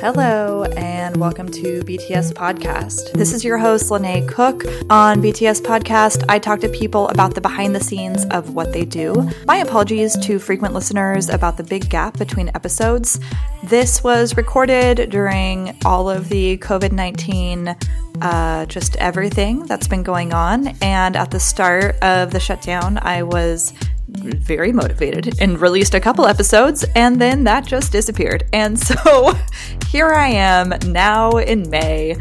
Hello, and welcome to BTS Podcast. This is your host, Lene Cook. On BTS Podcast, I talk to people about the behind the scenes of what they do. My apologies to frequent listeners about the big gap between episodes. This was recorded during all of the COVID 19 uh, just everything that's been going on. And at the start of the shutdown, I was very motivated and released a couple episodes, and then that just disappeared. And so here I am now in May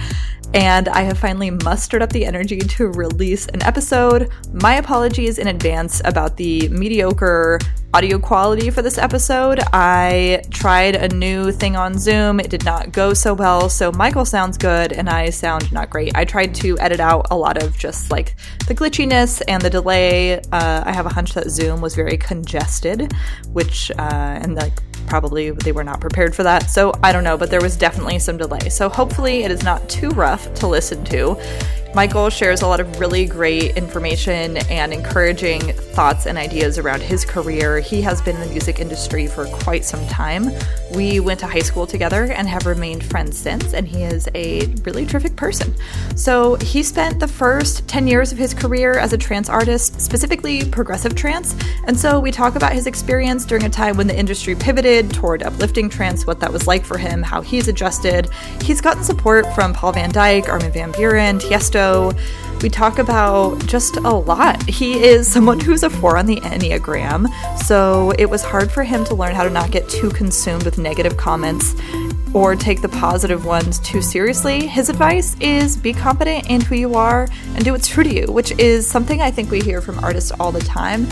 and I have finally mustered up the energy to release an episode. My apologies in advance about the mediocre audio quality for this episode. I tried a new thing on Zoom, it did not go so well, so Michael sounds good and I sound not great. I tried to edit out a lot of just like the glitchiness and the delay. Uh, I have a hunch that Zoom was very congested, which, uh, and like probably they were not prepared for that. So I don't know, but there was definitely some delay. So hopefully it is not too rough to listen to. Michael shares a lot of really great information and encouraging thoughts and ideas around his career. He has been in the music industry for quite some time. We went to high school together and have remained friends since, and he is a really terrific person. So, he spent the first 10 years of his career as a trance artist, specifically progressive trance. And so, we talk about his experience during a time when the industry pivoted toward uplifting trance, what that was like for him, how he's adjusted. He's gotten support from Paul van Dyk, Armin van Buuren, Tiesto show, we talk about just a lot. He is someone who's a four on the Enneagram, so it was hard for him to learn how to not get too consumed with negative comments or take the positive ones too seriously. His advice is be confident in who you are and do what's true to you, which is something I think we hear from artists all the time.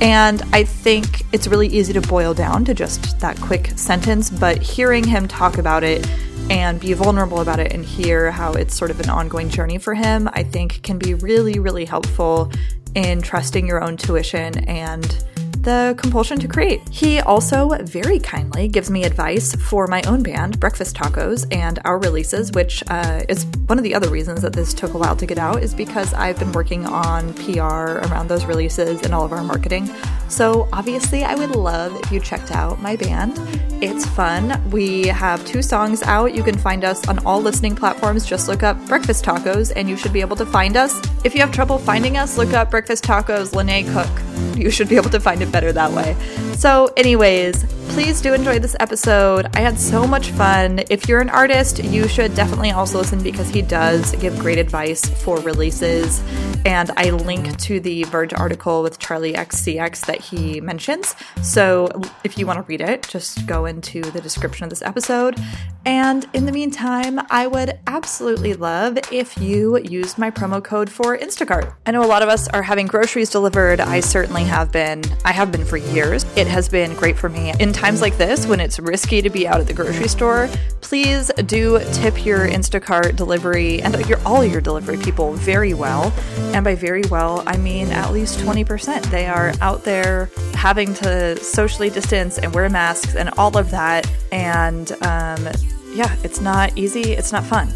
And I think it's really easy to boil down to just that quick sentence, but hearing him talk about it and be vulnerable about it and hear how it's sort of an ongoing journey for him, I think can be really, really helpful in trusting your own tuition and the compulsion to create. He also very kindly gives me advice for my own band, Breakfast Tacos, and our releases, which uh, is one of the other reasons that this took a while to get out, is because I've been working on PR around those releases and all of our marketing. So, obviously, I would love if you checked out my band. It's fun. We have two songs out. You can find us on all listening platforms. Just look up Breakfast Tacos and you should be able to find us. If you have trouble finding us, look up Breakfast Tacos Lene Cook. You should be able to find it better that way. So, anyways, please do enjoy this episode. I had so much fun. If you're an artist, you should definitely also listen because he does give great advice for releases. And I link to the Verge article with Charli XCX that he mentions. So if you want to read it, just go into the description of this episode. And in the meantime, I would absolutely love if you used my promo code for Instacart. I know a lot of us are having groceries delivered. I certainly have been. I have been for years. It has been great for me. In times like this, when it's risky to be out at the grocery store, please do tip your Instacart delivery and your all your delivery people very well. And by very well, I mean at least 20%. They are out there having to socially distance and wear masks and all of that. And um, yeah, it's not easy, it's not fun.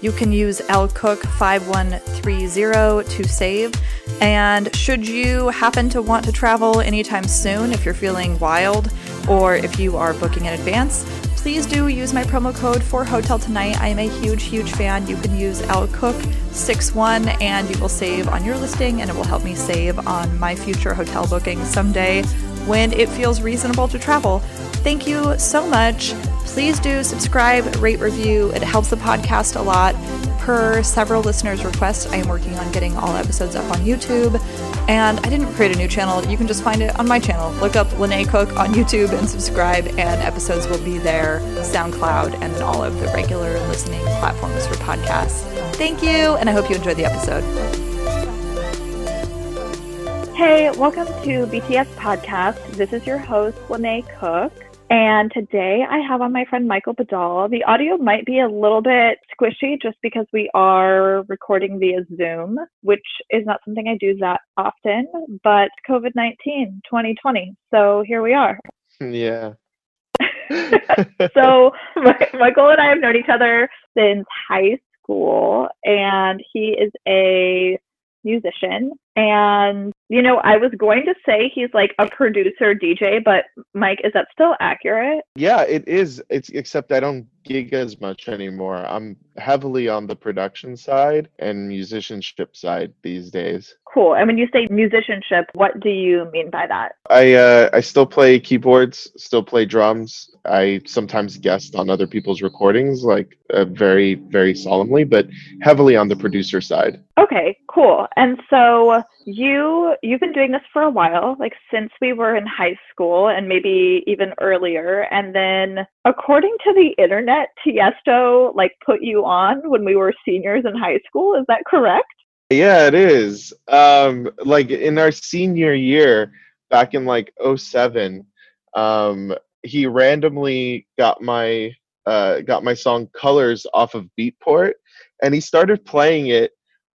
You can use lcook5130 to save. And should you happen to want to travel anytime soon, if you're feeling wild or if you are booking in advance, please do use my promo code for Hotel Tonight. I am a huge, huge fan. You can use lcook61 and you will save on your listing and it will help me save on my future hotel booking someday when it feels reasonable to travel. Thank you so much. Please do subscribe, rate, review. It helps the podcast a lot. Per several listeners' requests, I am working on getting all episodes up on YouTube. And I didn't create a new channel. You can just find it on my channel. Look up Lene Cook on YouTube and subscribe, and episodes will be there, SoundCloud, and then all of the regular listening platforms for podcasts. Thank you, and I hope you enjoyed the episode. Hey, welcome to BTS Podcast. This is your host, Lene Cook. And today I have on my friend Michael Badal. The audio might be a little bit squishy just because we are recording via Zoom, which is not something I do that often, but COVID 19 2020. So here we are. Yeah. so Michael and I have known each other since high school, and he is a musician. And You know, I was going to say he's like a producer DJ, but Mike, is that still accurate? Yeah, it is. It's except I don't gig as much anymore. I'm heavily on the production side and musicianship side these days. Cool. And when you say musicianship, what do you mean by that? I uh, I still play keyboards, still play drums. I sometimes guest on other people's recordings, like uh, very very solemnly, but heavily on the producer side. Okay, cool. And so you you've been doing this for a while, like since we were in high school and maybe even earlier. And then according to the internet, Tiesto like put you on when we were seniors in high school. Is that correct? Yeah, it is. Um, like in our senior year, back in like 07, um, he randomly got my uh, got my song Colors off of Beatport, and he started playing it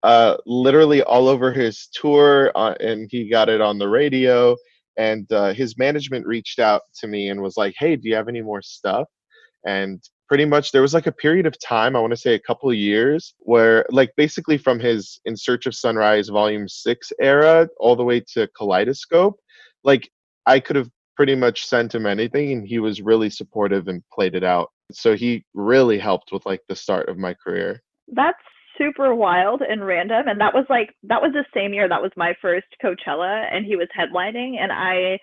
uh, literally all over his tour, uh, and he got it on the radio. And uh, his management reached out to me and was like, "Hey, do you have any more stuff?" And pretty much there was like a period of time i want to say a couple years where like basically from his in search of sunrise volume 6 era all the way to kaleidoscope like i could have pretty much sent him anything and he was really supportive and played it out so he really helped with like the start of my career that's super wild and random and that was like that was the same year that was my first coachella and he was headlining and i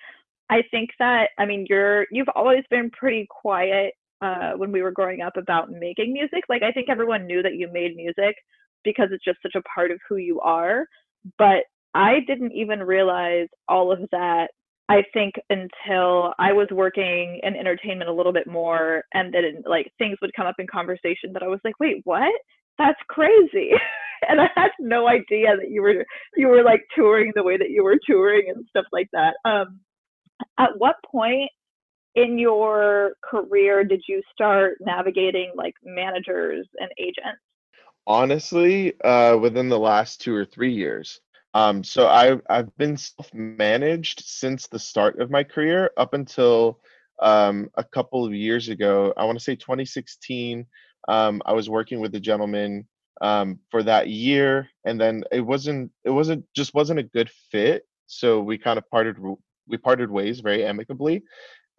i think that i mean you're you've always been pretty quiet uh, when we were growing up about making music. Like I think everyone knew that you made music because it's just such a part of who you are. But I didn't even realize all of that. I think until I was working in entertainment a little bit more, and then like things would come up in conversation that I was like, wait, what? That's crazy. and I had no idea that you were you were like touring the way that you were touring and stuff like that. Um, at what point in your career did you start navigating like managers and agents? Honestly, uh, within the last two or three years. Um, so I, I've been self-managed since the start of my career up until um, a couple of years ago. I want to say 2016. Um, I was working with a gentleman um, for that year, and then it wasn't it wasn't just wasn't a good fit. So we kind of parted we parted ways very amicably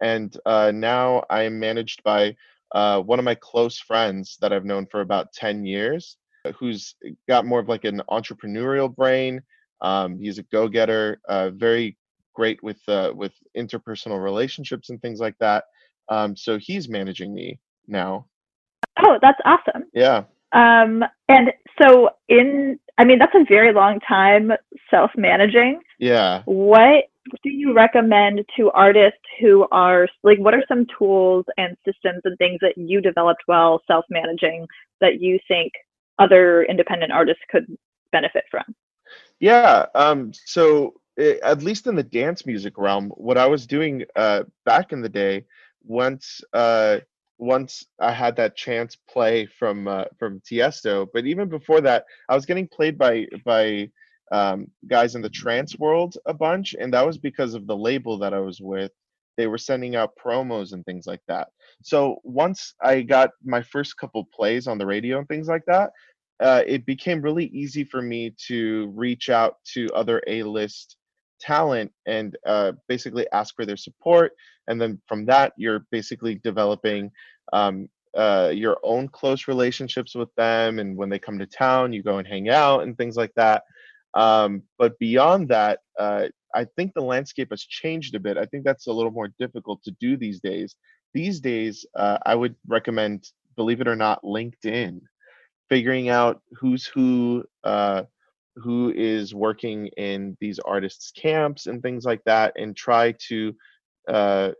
and uh, now I am managed by uh, one of my close friends that I've known for about 10 years, who's got more of like an entrepreneurial brain. Um, he's a go-getter, uh, very great with uh, with interpersonal relationships and things like that. Um, so he's managing me now. Oh, that's awesome. Yeah. Um, and so in, I mean, that's a very long time self-managing. Yeah. What do you recommend to artists who are like what are some tools and systems and things that you developed while self-managing that you think other independent artists could benefit from yeah um, so it, eh, at least in the dance music realm what i was doing uh, back in the day once uh, once I had that chance play from uh, from Tiesto, but even before that, I was getting played by by um, guys in the trance world a bunch, and that was because of the label that I was with. They were sending out promos and things like that. So once I got my first couple plays on the radio and things like that, uh, it became really easy for me to reach out to other A-list talent and uh, basically ask for their support. And then from that, you're basically developing um, uh, your own close relationships with them. And when they come to town, you go and hang out and things like that. Um, but beyond that, uh, I think the landscape has changed a bit. I think that's a little more difficult to do these days. These days, uh, I would recommend, believe it or not, LinkedIn. Figuring out who's who, uh, who is working in these artists' camps and things like that, and try to uh,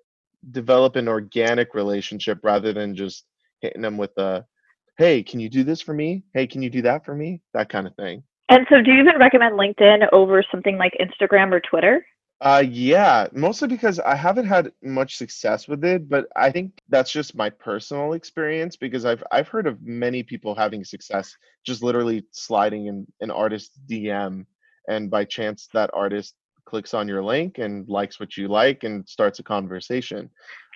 develop an organic relationship rather than just hitting them with a, "Hey, can you do this for me? Hey, can you do that for me?" That kind of thing. And so, do you even recommend LinkedIn over something like Instagram or Twitter? Uh, yeah, mostly because I haven't had much success with it, but I think that's just my personal experience because I've I've heard of many people having success just literally sliding in an artist DM, and by chance that artist clicks on your link and likes what you like and starts a conversation.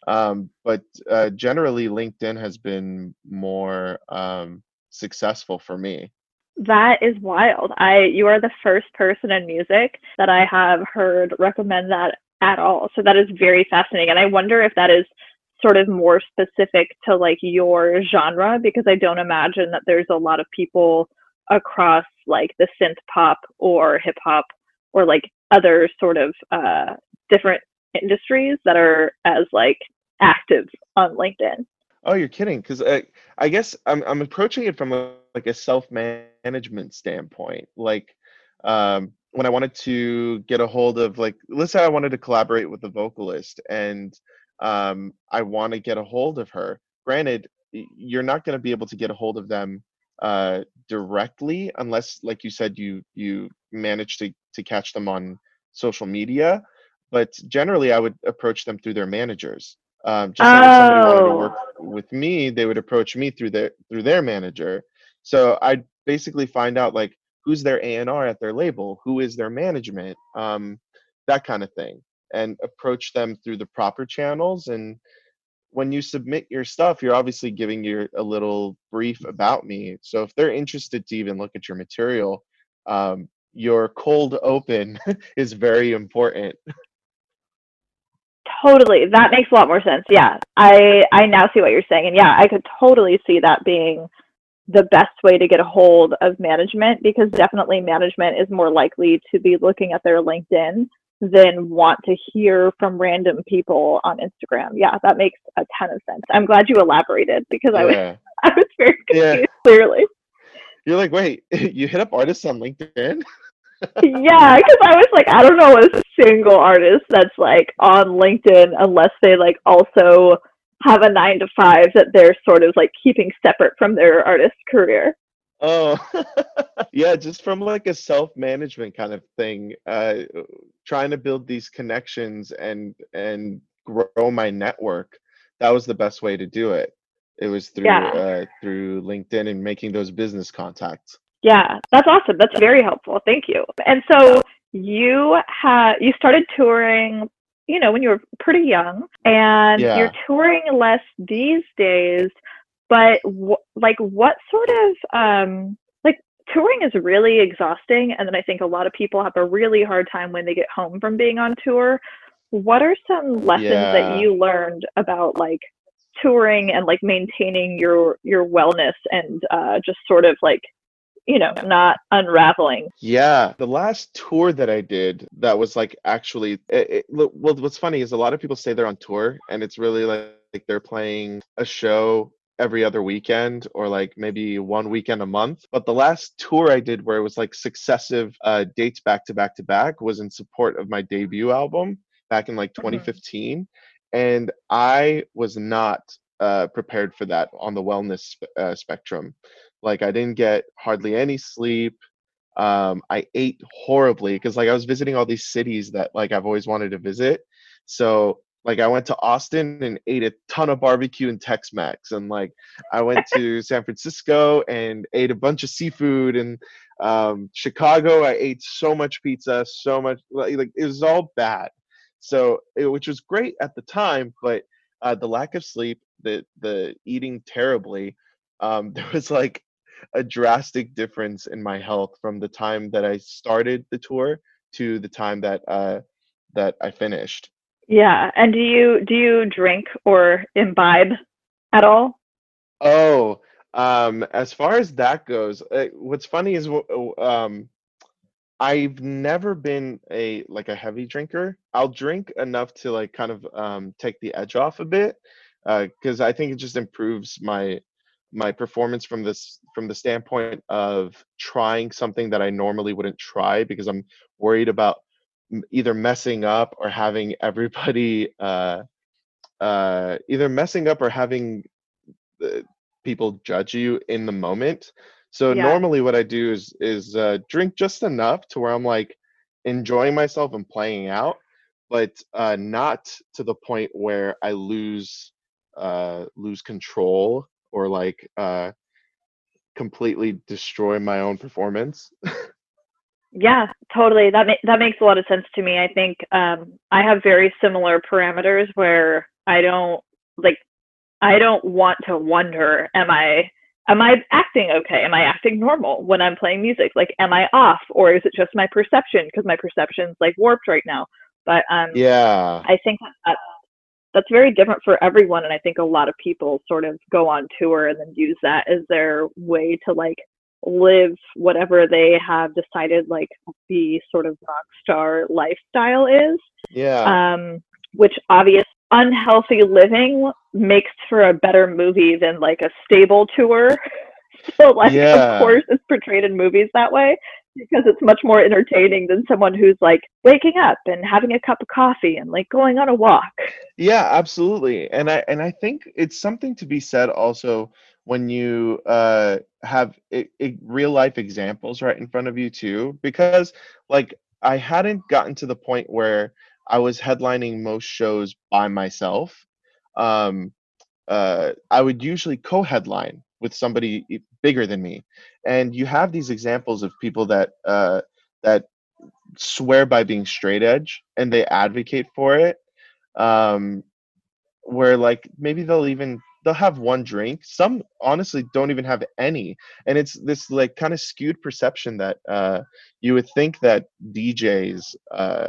Um, but uh, generally, LinkedIn has been more um, successful for me. That is wild. I you are the first person in music that I have heard recommend that at all. So that is very fascinating. And I wonder if that is sort of more specific to like your genre because I don't imagine that there's a lot of people across like the synth pop or hip hop or like other sort of uh, different industries that are as like active on LinkedIn. Oh, you're kidding? Because I, I guess I'm I'm approaching it from a, like a self management standpoint. Like, um, when I wanted to get a hold of like, let's say I wanted to collaborate with a vocalist, and um, I want to get a hold of her. Granted, you're not going to be able to get a hold of them uh, directly unless, like you said, you you manage to to catch them on social media. But generally, I would approach them through their managers. Um, just like if somebody wanted to work oh. with me, they would approach me through their through their manager. So I'd basically find out like who's their A&R at their label, who is their management, um, that kind of thing, and approach them through the proper channels. And when you submit your stuff, you're obviously giving your a little brief about me. So if they're interested to even look at your material, um, your cold open is very important. Totally that mm-hmm. makes a lot more sense. Yeah i i now see what you're saying and yeah i could totally see that being the best way to get a hold of management because definitely management is more likely to be looking at their linkedin than want to hear from random people on instagram. Yeah that makes a ton of sense. I'm glad you elaborated because i was i was very confused yeah. clearly. You're like wait you hit up artists on linkedin yeah, because I was like, I don't know a single artist that's like on LinkedIn unless they like also have a nine to five that they're sort of like keeping separate from their artist career. Oh, yeah, just from like a self management kind of thing, uh, trying to build these connections and and grow my network. That was the best way to do it. It was through yeah. uh, through LinkedIn and making those business contacts. Yeah, that's awesome. That's very helpful. Thank you. And so you had you started touring, you know, when you were pretty young, and yeah. you're touring less these days. But w- like, what sort of um, like touring is really exhausting, and then I think a lot of people have a really hard time when they get home from being on tour. What are some lessons yeah. that you learned about like touring and like maintaining your your wellness and uh, just sort of like you know, not unraveling. Yeah. The last tour that I did that was like actually, it, it, well, what's funny is a lot of people say they're on tour and it's really like, like they're playing a show every other weekend or like maybe one weekend a month. But the last tour I did where it was like successive uh, dates back to back to back was in support of my debut album back in like 2015. Mm-hmm. And I was not uh, prepared for that on the wellness uh, spectrum. Like I didn't get hardly any sleep. Um, I ate horribly because like I was visiting all these cities that like I've always wanted to visit. So like I went to Austin and ate a ton of barbecue and Tex-Mex, and like I went to San Francisco and ate a bunch of seafood, and um, Chicago I ate so much pizza, so much like, like it was all bad. So it, which was great at the time, but uh, the lack of sleep, the the eating terribly, um, there was like a drastic difference in my health from the time that I started the tour to the time that uh, that I finished. Yeah, and do you do you drink or imbibe at all? Oh, um, as far as that goes, uh, what's funny is um, I've never been a like a heavy drinker. I'll drink enough to like kind of um, take the edge off a bit because uh, I think it just improves my my performance from this from the standpoint of trying something that I normally wouldn't try because I'm worried about either messing up or having everybody uh, uh, either messing up or having people judge you in the moment. So yeah. normally what I do is is uh, drink just enough to where I'm like enjoying myself and playing out, but uh, not to the point where I lose uh, lose control or like uh completely destroy my own performance yeah totally that ma- that makes a lot of sense to me i think um i have very similar parameters where i don't like i don't want to wonder am i am I acting okay? Am I acting normal when I'm playing music? Like, am I off or is it just my perception? Because my perception's like warped right now. But um, yeah, I think that that's very different for everyone. And I think a lot of people sort of go on tour and then use that as their way to like live whatever they have decided like the sort of rock star lifestyle is. Yeah. Um, which obvious unhealthy living makes for a better movie than like a stable tour. so like yeah. of course it's portrayed in movies that way because it's much more entertaining than someone who's like waking up and having a cup of coffee and like going on a walk. Yeah, absolutely. And I and I think it's something to be said also when you uh have it, it, real life examples right in front of you too because like I hadn't gotten to the point where I was headlining most shows by myself. Um, uh, I would usually co-headline with somebody bigger than me, and you have these examples of people that uh, that swear by being straight edge and they advocate for it. Um, where like maybe they'll even they'll have one drink some honestly don't even have any and it's this like kind of skewed perception that uh you would think that djs uh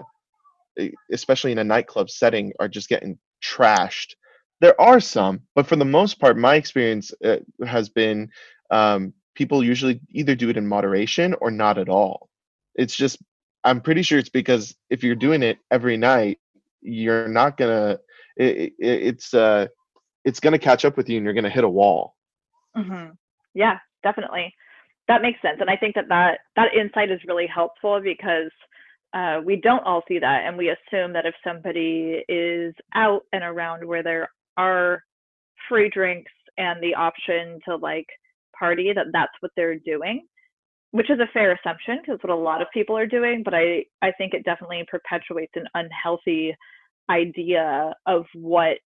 especially in a nightclub setting, are just getting trashed. There are some, but for the most part, my experience uh, has been um, people usually either do it in moderation or not at all. It's just, I'm pretty sure it's because if you're doing it every night, you're not gonna. It, it, it's uh, it's gonna catch up with you, and you're gonna hit a wall. Mm-hmm. Yeah, definitely. That makes sense, and I think that that that insight is really helpful because uh, we don't all see that and we assume that if somebody is out and around where there are free drinks and the option to like party that that's what they're doing which is a fair assumption because what a lot of people are doing but i i think it definitely perpetuates an unhealthy idea of what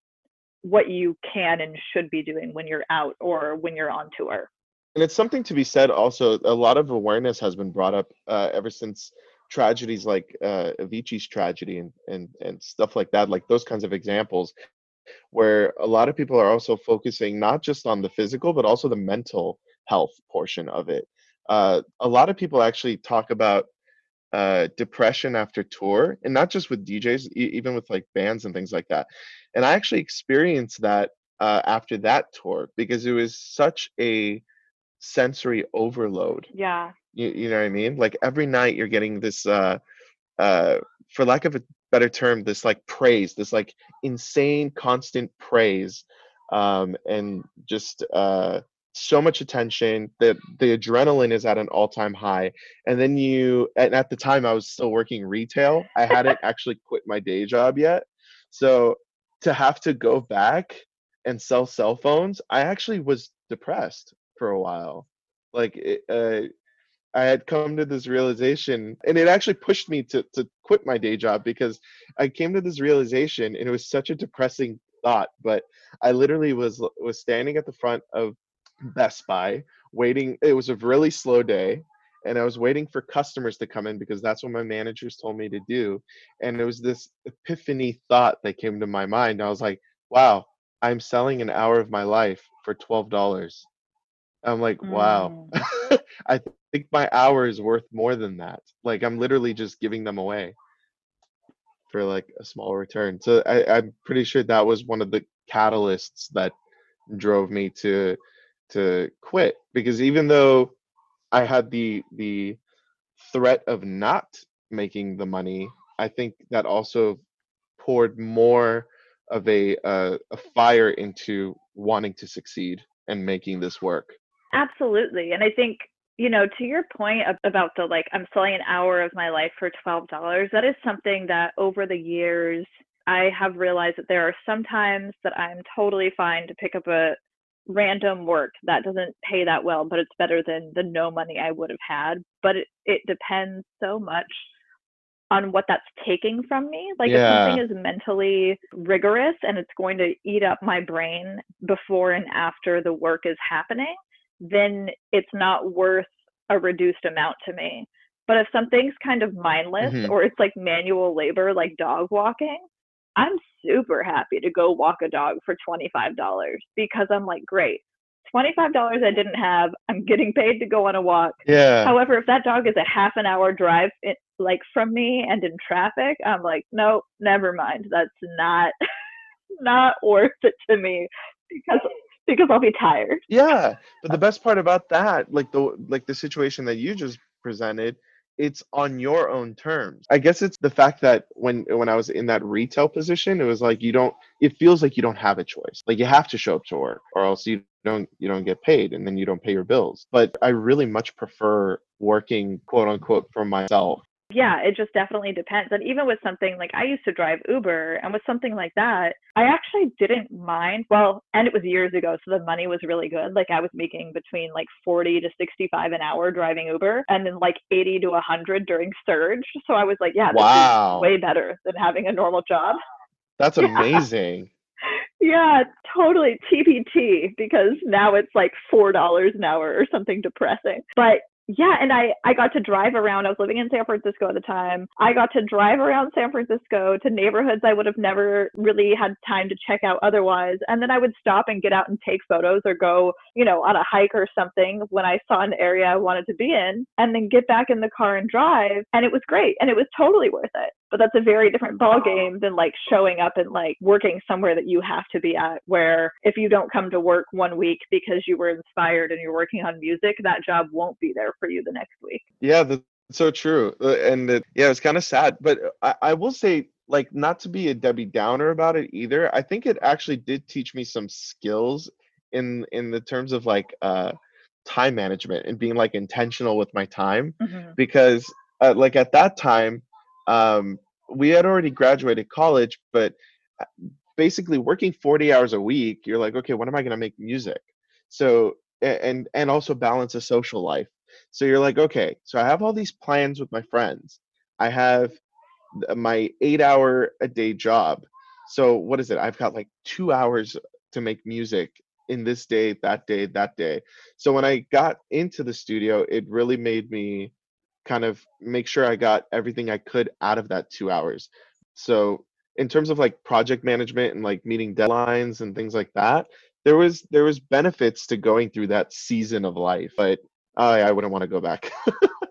what you can and should be doing when you're out or when you're on tour. And it's something to be said also a lot of awareness has been brought up uh, ever since tragedies like uh, Avicii's tragedy and, and and stuff like that, like those kinds of examples, where a lot of people are also focusing not just on the physical but also the mental health portion of it. Uh, a lot of people actually talk about uh, depression after tour, and not just with DJs, e- even with like bands and things like that. And I actually experienced that uh, after that tour because it was such a sensory overload. Yeah. You, you know what I mean? Like every night you're getting this, uh, uh, for lack of a better term, this like praise, this like insane constant praise, um, and just uh, so much attention. The the adrenaline is at an all time high, and then you. And at the time, I was still working retail. I hadn't actually quit my day job yet, so to have to go back and sell cell phones, I actually was depressed for a while. Like it, uh, I had come to this realization, and it actually pushed me to to quit my day job because I came to this realization, and it was such a depressing thought. But I literally was was standing at the front of Best Buy, waiting. It was a really slow day, and I was waiting for customers to come in because that's what my managers told me to do. And it was this epiphany thought that came to my mind. I was like, "Wow, I'm selling an hour of my life for twelve dollars." I'm like, wow. Mm. I think my hour is worth more than that. Like I'm literally just giving them away for like a small return. So I, I'm pretty sure that was one of the catalysts that drove me to to quit because even though I had the the threat of not making the money, I think that also poured more of a uh, a fire into wanting to succeed and making this work. Absolutely. And I think, you know, to your point about the like, I'm selling an hour of my life for $12, that is something that over the years, I have realized that there are some times that I'm totally fine to pick up a random work that doesn't pay that well, but it's better than the no money I would have had. But it, it depends so much on what that's taking from me. Like yeah. if something is mentally rigorous and it's going to eat up my brain before and after the work is happening, then it's not worth a reduced amount to me. But if something's kind of mindless mm-hmm. or it's like manual labor, like dog walking, I'm super happy to go walk a dog for $25 because I'm like, great, $25 I didn't have. I'm getting paid to go on a walk. Yeah. However, if that dog is a half an hour drive it, like from me and in traffic, I'm like, nope, never mind. That's not not worth it to me because because I'll be tired. Yeah. But the best part about that, like the like the situation that you just presented, it's on your own terms. I guess it's the fact that when when I was in that retail position, it was like you don't it feels like you don't have a choice. Like you have to show up to work or else you don't you don't get paid and then you don't pay your bills. But I really much prefer working quote unquote for myself yeah, it just definitely depends. And even with something like I used to drive Uber, and with something like that, I actually didn't mind. Well, and it was years ago, so the money was really good. Like I was making between like 40 to 65 an hour driving Uber, and then like 80 to 100 during surge. So I was like, yeah, this wow. is way better than having a normal job. That's amazing. yeah, totally TPT because now it's like four dollars an hour or something depressing. But yeah, and I I got to drive around. I was living in San Francisco at the time. I got to drive around San Francisco to neighborhoods I would have never really had time to check out otherwise. And then I would stop and get out and take photos or go, you know, on a hike or something when I saw an area I wanted to be in and then get back in the car and drive. And it was great and it was totally worth it but that's a very different ball game than like showing up and like working somewhere that you have to be at where if you don't come to work one week because you were inspired and you're working on music that job won't be there for you the next week yeah that's so true uh, and it, yeah it's kind of sad but I, I will say like not to be a debbie downer about it either i think it actually did teach me some skills in in the terms of like uh time management and being like intentional with my time mm-hmm. because uh, like at that time um we had already graduated college, but uh, basically working 40 hours a week, you're like, okay, when am I going to make music? So, and, and also balance a social life. So you're like, okay, so I have all these plans with my friends. I have my eight hour a day job. So what is it? I've got like two hours to make music in this day, that day, that day. So when I got into the studio, it really made me kind of make sure I got everything I could out of that two hours. So in terms of like project management and like meeting deadlines and things like that, there was there was benefits to going through that season of life, but I I wouldn't want to go back.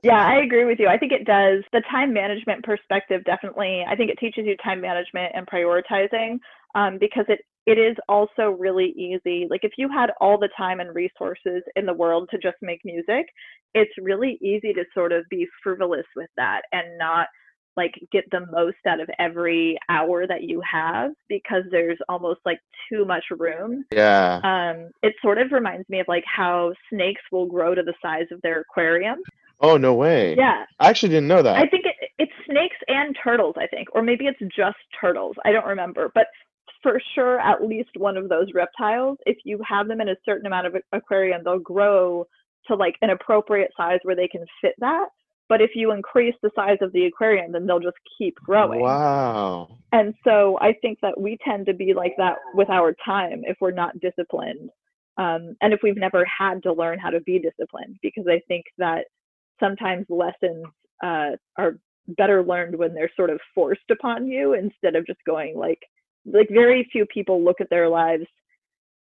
yeah, I agree with you. I think it does. The time management perspective definitely. I think it teaches you time management and prioritizing um, because it it is also really easy. Like if you had all the time and resources in the world to just make music, it's really easy to sort of be frivolous with that and not like get the most out of every hour that you have because there's almost like too much room. Yeah. Um it sort of reminds me of like how snakes will grow to the size of their aquarium. Oh no way. Yeah. I actually didn't know that. I think it, it's snakes and turtles, I think. Or maybe it's just turtles. I don't remember. But for sure at least one of those reptiles, if you have them in a certain amount of aquarium, they'll grow to like an appropriate size where they can fit that. But if you increase the size of the aquarium, then they'll just keep growing. Wow. And so I think that we tend to be like that with our time if we're not disciplined. Um, and if we've never had to learn how to be disciplined, because I think that sometimes lessons uh, are better learned when they're sort of forced upon you instead of just going like like very few people look at their lives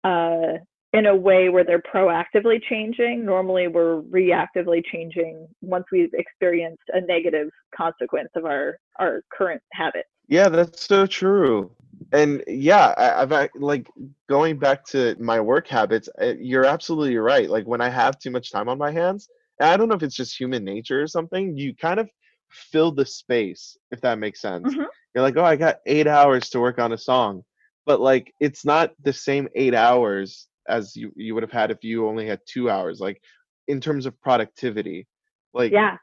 uh, in a way where they're proactively changing. Normally, we're reactively changing once we've experienced a negative consequence of our our current habits. Yeah, that's so true. And yeah, I, I've like going back to my work habits. Uh, you're absolutely right. Like when I have too much time on my hands, I don't know if it's just human nature or something. You kind of fill the space, if that makes sense. Mm-hmm. You're like, oh, I got eight hours to work on a song, but like it's not the same eight hours as you you would have had if you only had two hours. Like in terms of productivity, like yeah,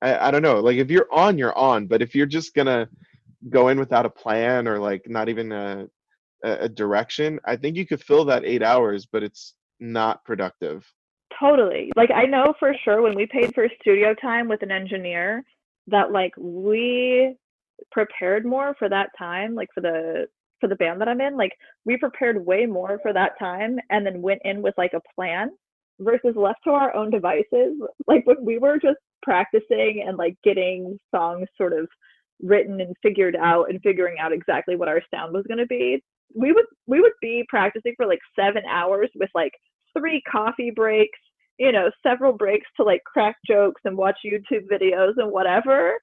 I, I don't know. Like if you're on, you're on. But if you're just gonna go in without a plan or like not even a a direction, I think you could fill that eight hours, but it's not productive. Totally. Like I know for sure when we paid for studio time with an engineer that like we prepared more for that time, like for the for the band that I'm in, like we prepared way more for that time and then went in with like a plan versus left to our own devices. Like when we were just practicing and like getting songs sort of written and figured out and figuring out exactly what our sound was going to be, we would we would be practicing for like 7 hours with like three coffee breaks, you know, several breaks to like crack jokes and watch YouTube videos and whatever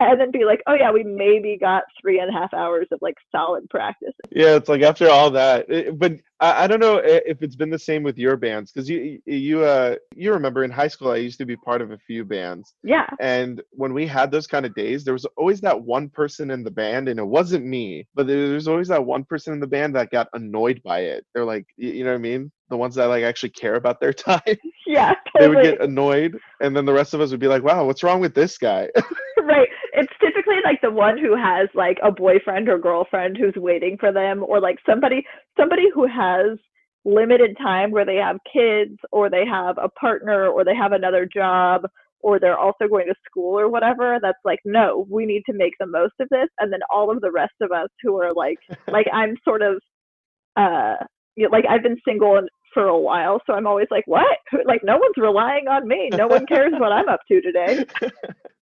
and then be like, oh yeah, we maybe got three and a half hours of like solid practice. Yeah, it's like after all that, it, but I, I, don't know if it's been the same with your bands because you you uh you remember in high school I used to be part of a few bands. Yeah. And when we had those kind of days, there was always that one person in the band, and it wasn't me, but there was always that one person in the band that got annoyed by it. They're like, you know what I mean? The ones that like actually care about their time. Yeah. Totally. They would get annoyed, and then the rest of us would be like, wow, what's wrong with this guy? right. It's typically like the one who has like a boyfriend or girlfriend who's waiting for them or like somebody somebody who has limited time where they have kids or they have a partner or they have another job or they're also going to school or whatever that's like no we need to make the most of this. And then all of the rest of us who are like like i'm sort of uh you know, like i've been single for a while so i'm always like what? Like no one's relying on me. No one cares what i'm up to today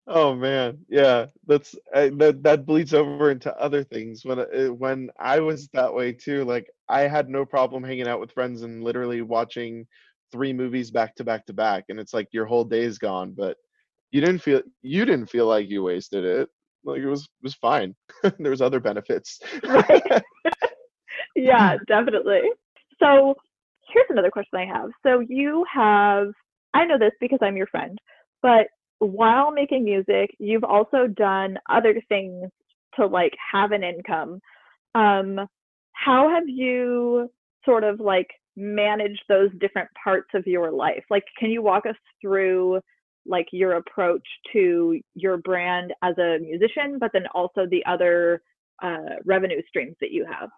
Oh man, yeah, that's uh, that that bleeds over into other things. When uh, when I was that way too, like I had no problem hanging out with friends and literally watching three movies back to back to back, and it's like your whole day is gone, but you didn't feel you didn't feel like you wasted it. Like it was was fine. there was other benefits. Right. yeah, definitely. So here's another question I have. So you have I know this because I'm your friend, but while making music, you've also done other things to like have an income. Um, how have you sort of like managed those different parts of your life? Like, can you walk us through like your approach to your brand as a musician, but then also the other uh, revenue streams that you have?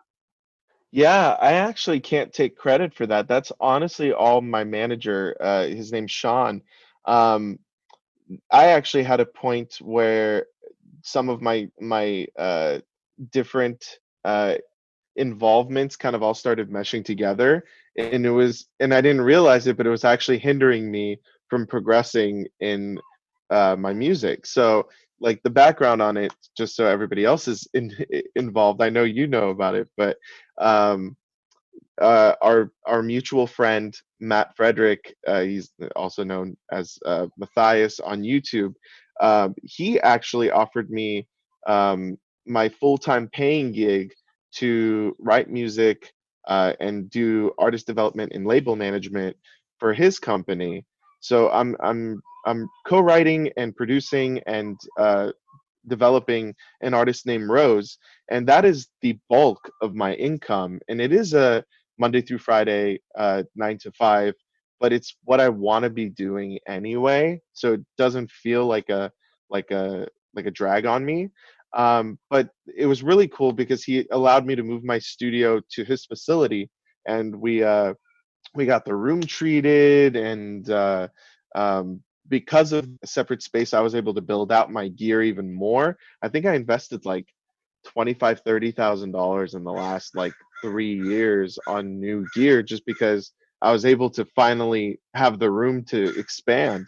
Yeah, I actually can't take credit for that. That's honestly all my manager. Uh, his name's Sean. Um, I actually had a point where some of my my uh, different uh, involvements kind of all started meshing together, and it was and I didn't realize it, but it was actually hindering me from progressing in uh, my music. So like the background on it, just so everybody else is in, involved. I know you know about it, but um, uh, our our mutual friend Matt Frederick, uh, he's also known as uh, Matthias on YouTube. Um, he actually offered me um, my full time paying gig to write music uh, and do artist development and label management for his company. So I'm I'm I'm co-writing and producing and uh, developing an artist named Rose, and that is the bulk of my income. And it is a Monday through Friday, uh, nine to five. But it's what I want to be doing anyway, so it doesn't feel like a like a like a drag on me. Um, but it was really cool because he allowed me to move my studio to his facility, and we uh, we got the room treated, and uh, um, because of a separate space, I was able to build out my gear even more. I think I invested like twenty five thirty thousand dollars in the last like three years on new gear just because I was able to finally have the room to expand.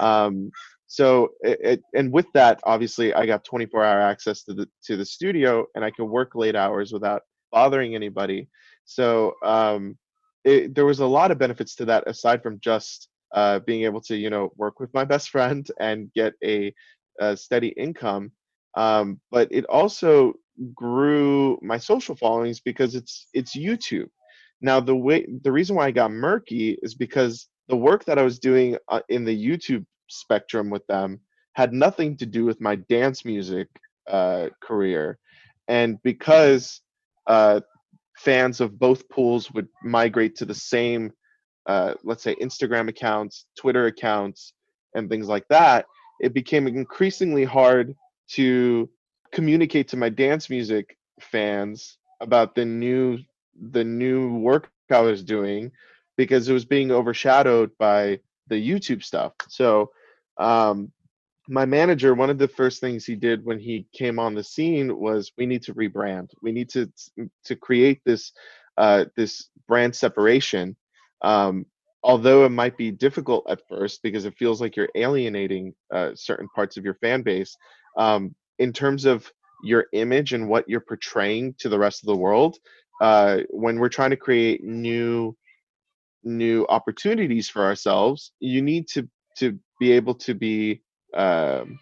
Um, so it, it, and with that, obviously, I got 24 hour access to the to the studio, and I could work late hours without bothering anybody. So um, it, there was a lot of benefits to that aside from just uh, being able to you know work with my best friend and get a, a steady income. Um, but it also grew my social followings because it's it's YouTube. Now the way the reason why I got murky is because the work that I was doing uh, in the YouTube spectrum with them had nothing to do with my dance music uh, career, and because uh, fans of both pools would migrate to the same, uh, let's say, Instagram accounts, Twitter accounts, and things like that, it became increasingly hard to communicate to my dance music fans about the new the new work I was doing because it was being overshadowed by the YouTube stuff. So um, my manager, one of the first things he did when he came on the scene was we need to rebrand. We need to to create this uh, this brand separation. Um, although it might be difficult at first because it feels like you're alienating uh, certain parts of your fan base, um, in terms of your image and what you're portraying to the rest of the world uh, when we're trying to create new new opportunities for ourselves, you need to to be able to be um,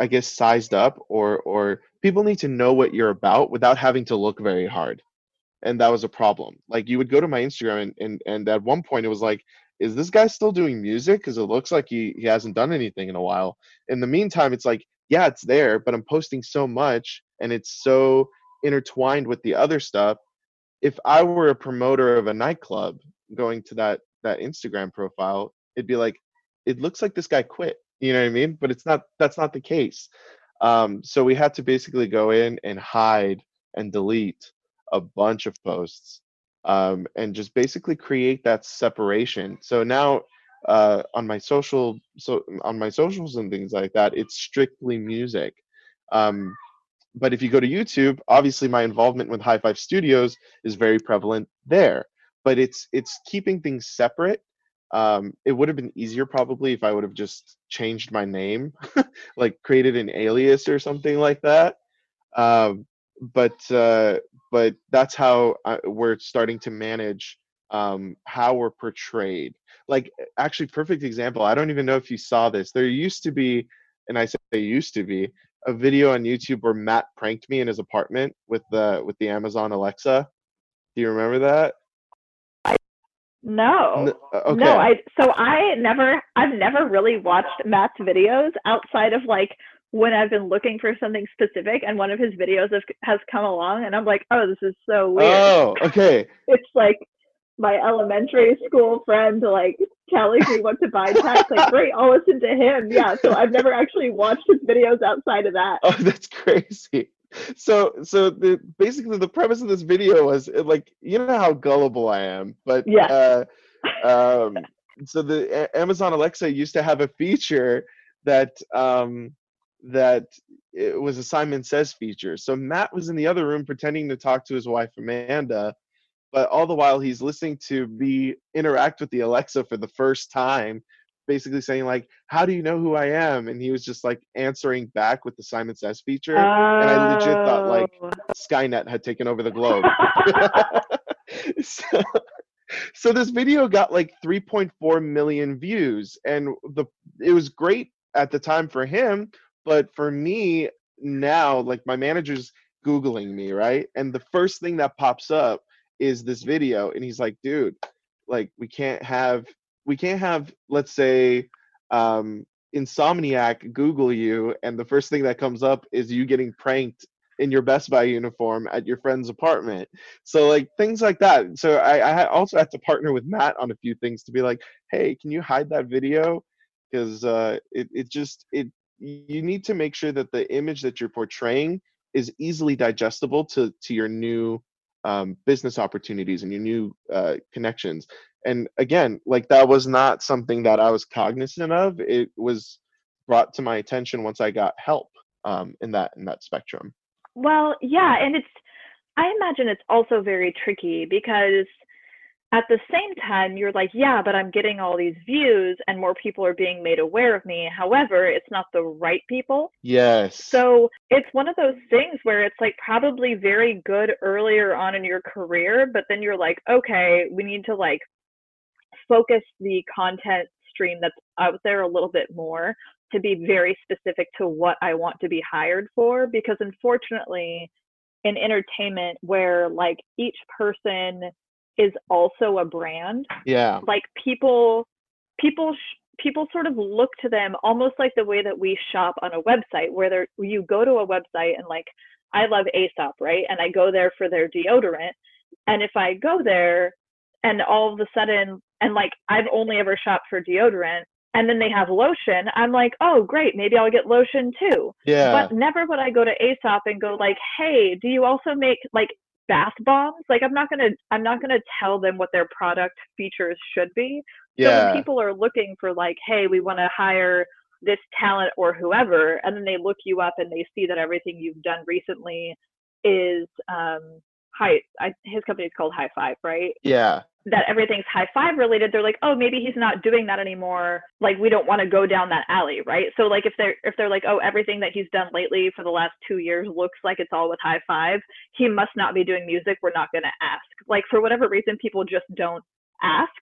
I guess sized up or or people need to know what you're about without having to look very hard. And that was a problem. Like you would go to my Instagram and and, and at one point it was like, is this guy still doing music? Because it looks like he, he hasn't done anything in a while. In the meantime, it's like, yeah, it's there, but I'm posting so much and it's so intertwined with the other stuff. If I were a promoter of a nightclub going to that that Instagram profile, it'd be like, it looks like this guy quit you know what I mean? But it's not. That's not the case. Um, so we had to basically go in and hide and delete a bunch of posts um, and just basically create that separation. So now uh, on my social, so on my socials and things like that, it's strictly music. Um, but if you go to YouTube, obviously my involvement with High Five Studios is very prevalent there. But it's it's keeping things separate um, it would have been easier probably if I would have just changed my name, like created an alias or something like that. Um, but uh, but that's how I, we're starting to manage um, how we're portrayed. Like actually, perfect example. I don't even know if you saw this. There used to be, and I say there used to be, a video on YouTube where Matt pranked me in his apartment with the with the Amazon Alexa. Do you remember that? No. Uh, okay. No, I so I never I've never really watched Matt's videos outside of like when I've been looking for something specific and one of his videos has, has come along and I'm like, "Oh, this is so weird." Oh, okay. it's like my elementary school friend like telling me what to buy text like great i'll listen to him yeah so i've never actually watched his videos outside of that oh that's crazy so so the basically the premise of this video was uh, like you know how gullible I am, but yeah. Uh, um, so the a- Amazon Alexa used to have a feature that um, that it was a Simon Says feature. So Matt was in the other room pretending to talk to his wife Amanda, but all the while he's listening to me interact with the Alexa for the first time basically saying like, "How do you know who I am?" And he was just like answering back with the Simon Says feature, oh. and I legit thought like oh. Skynet had taken over the globe. so, so this video got like 3.4 million views, and the it was great at the time for him, but for me now, like my manager's googling me right, and the first thing that pops up is this video, and he's like, "Dude." Like we can't have we can't have let's say um, insomniac google you and the first thing that comes up is you getting pranked in your best buy uniform at your friend's apartment. So like things like that. So i, I also had to partner with matt on a few things to be like hey can you hide that video? Because uh, it, it just it you need to make sure that the image that you're portraying is easily digestible to to your new um, business opportunities and your new uh, connections. And again like that was not something that i was cognizant of. It was brought to my attention once i got help um, in that in that spectrum. Well yeah and it's i imagine it's also very tricky because at the same time you're like yeah but i'm getting all these views and more people are being made aware of me. However it's not the right people. Yes. So it's one of those things where it's like probably very good earlier on in your career but then you're like okay we need to like focus the content stream that's out there a little bit more to be very specific to what I want to be hired for. Because unfortunately in entertainment where like each person is also a brand. Yeah. Like people people sh- people sort of look to them almost like the way that we shop on a website where there you go to a website and like I love Aesop right? And I go there for their deodorant. And if I go there and all of a sudden and like I've only ever shopped for deodorant and then they have lotion i'm like oh great maybe i'll get lotion too. Yeah. But never would i go to aesop and go like hey do you also make like bath bombs. Like i'm not gonna i'm not gonna tell them what their product features should be. Yeah. so when people are looking for like hey we want to hire this talent or whoever and then they look you up and they see that everything you've done recently is um high I, his company is called high five right? Yeah that everything's high five related they're like oh maybe he's not doing that anymore like we don't want to go down that alley right so like if they're if they're like oh everything that he's done lately for the last two years looks like it's all with high five he must not be doing music we're not going to ask like for whatever reason people just don't ask.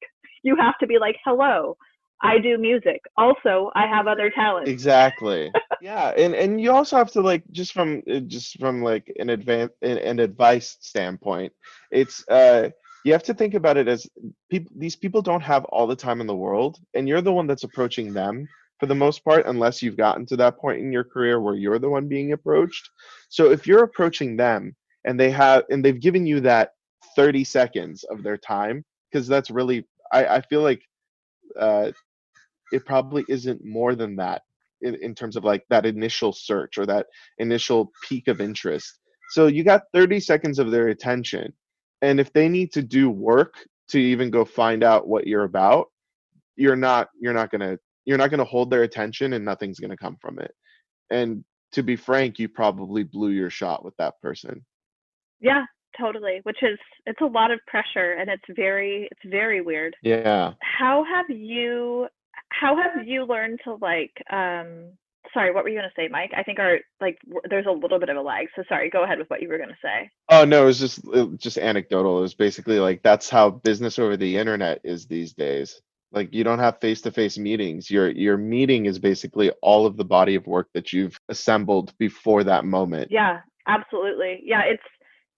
You have to be like, hello, I do music. Also, I have other talents. Exactly. yeah, and and you also have to like just from just from like an advance an, an advice standpoint, it's uh you have to think about it as these people don't have all the time in the world and you're the one that's approaching them for the most part unless you've gotten to that point in your career where you're the one being approached. So if you're approaching them and they have and they've given you that 30 seconds of their time because that's really I, I feel like uh, it probably isn't more than that in, in terms of like that initial search or that initial peak of interest. So you got 30 seconds of their attention. And if they need to do work to even go find out what you're about, you're not you're not going to you're not going to hold their attention and nothing's going to come from it. And to be frank, you probably blew your shot with that person. Yeah, totally. Which is it's a lot of pressure and it's very it's very weird. Yeah. How have you how have you learned to like um sorry what were you going to say mike? I think our like there's a little bit of a lag so sorry go ahead with what you were going to say. Oh no it was just it was just anecdotal. It was basically like that's how business over the internet is these days. Like you don't have face-to-face meetings. Your your meeting is basically all of the body of work that you've assembled before that moment. Yeah absolutely. Yeah it's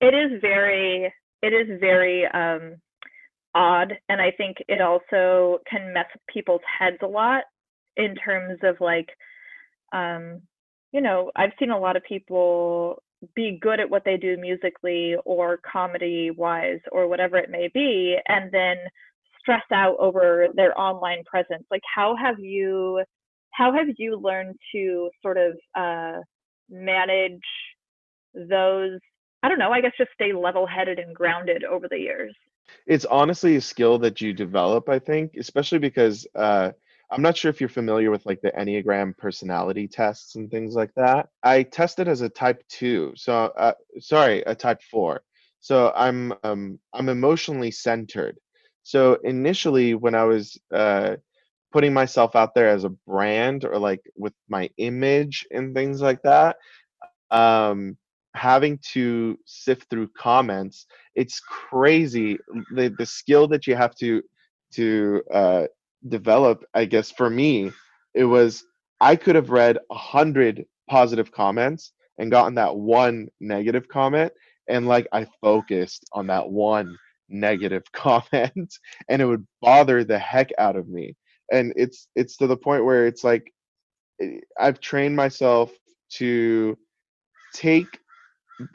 it is very it is very um odd and i think it also can mess with people's heads a lot in terms of like um you know i've seen a lot of people be good at what they do musically or comedy wise or whatever it may be and then stress out over their online presence. Like how have you how have you learned to sort of uh manage those i don't know i guess just stay level headed and grounded over the years? It's honestly a skill that you develop, I think, especially because uh, I'm not sure if you're familiar with like the Enneagram personality tests and things like that. I tested as a type two, so uh, sorry, a type four. So I'm um, I'm emotionally centered. So initially, when I was uh, putting myself out there as a brand or like with my image and things like that, um, having to sift through comments it's crazy the the skill that you have to to uh, develop i guess for me it was i could have read a hundred positive comments and gotten that one negative comment and like i focused on that one negative comment and it would bother the heck out of me. And it's it's to the point where it's like eh, i've trained myself to take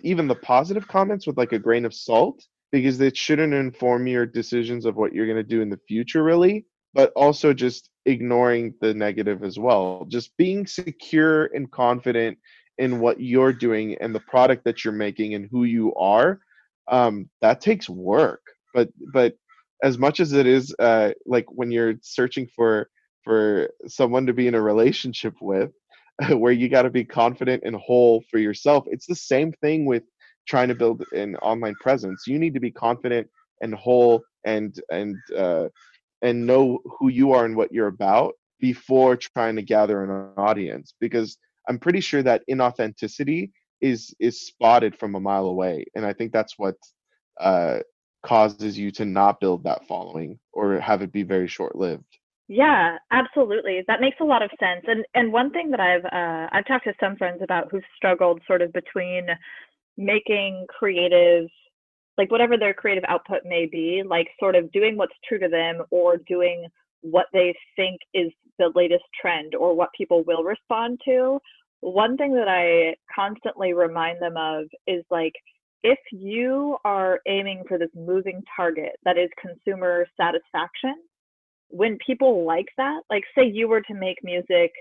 even the positive comments with like a grain of salt because it shouldn't inform your decisions of what you're going to do in the future really but also just ignoring the negative as well just being secure and confident in what you're doing and the product that you're making and who you are um, that takes work but but as much as it is uh, like when you're searching for for someone to be in a relationship with where you got to be confident and whole for yourself. It's the same thing with trying to build an online presence. You need to be confident and whole and and uh, and know who you are and what you're about before trying to gather an audience because I'm pretty sure that inauthenticity is is spotted from a mile away and I think that's what uh, causes you to not build that following or have it be very short lived. Yeah, absolutely. That makes a lot of sense. And and one thing that I've uh, I've talked to some friends about who've struggled sort of between making creative like whatever their creative output may be, like sort of doing what's true to them or doing what they think is the latest trend or what people will respond to. One thing that I constantly remind them of is like if you are aiming for this moving target that is consumer satisfaction, when people like that, like say you were to make music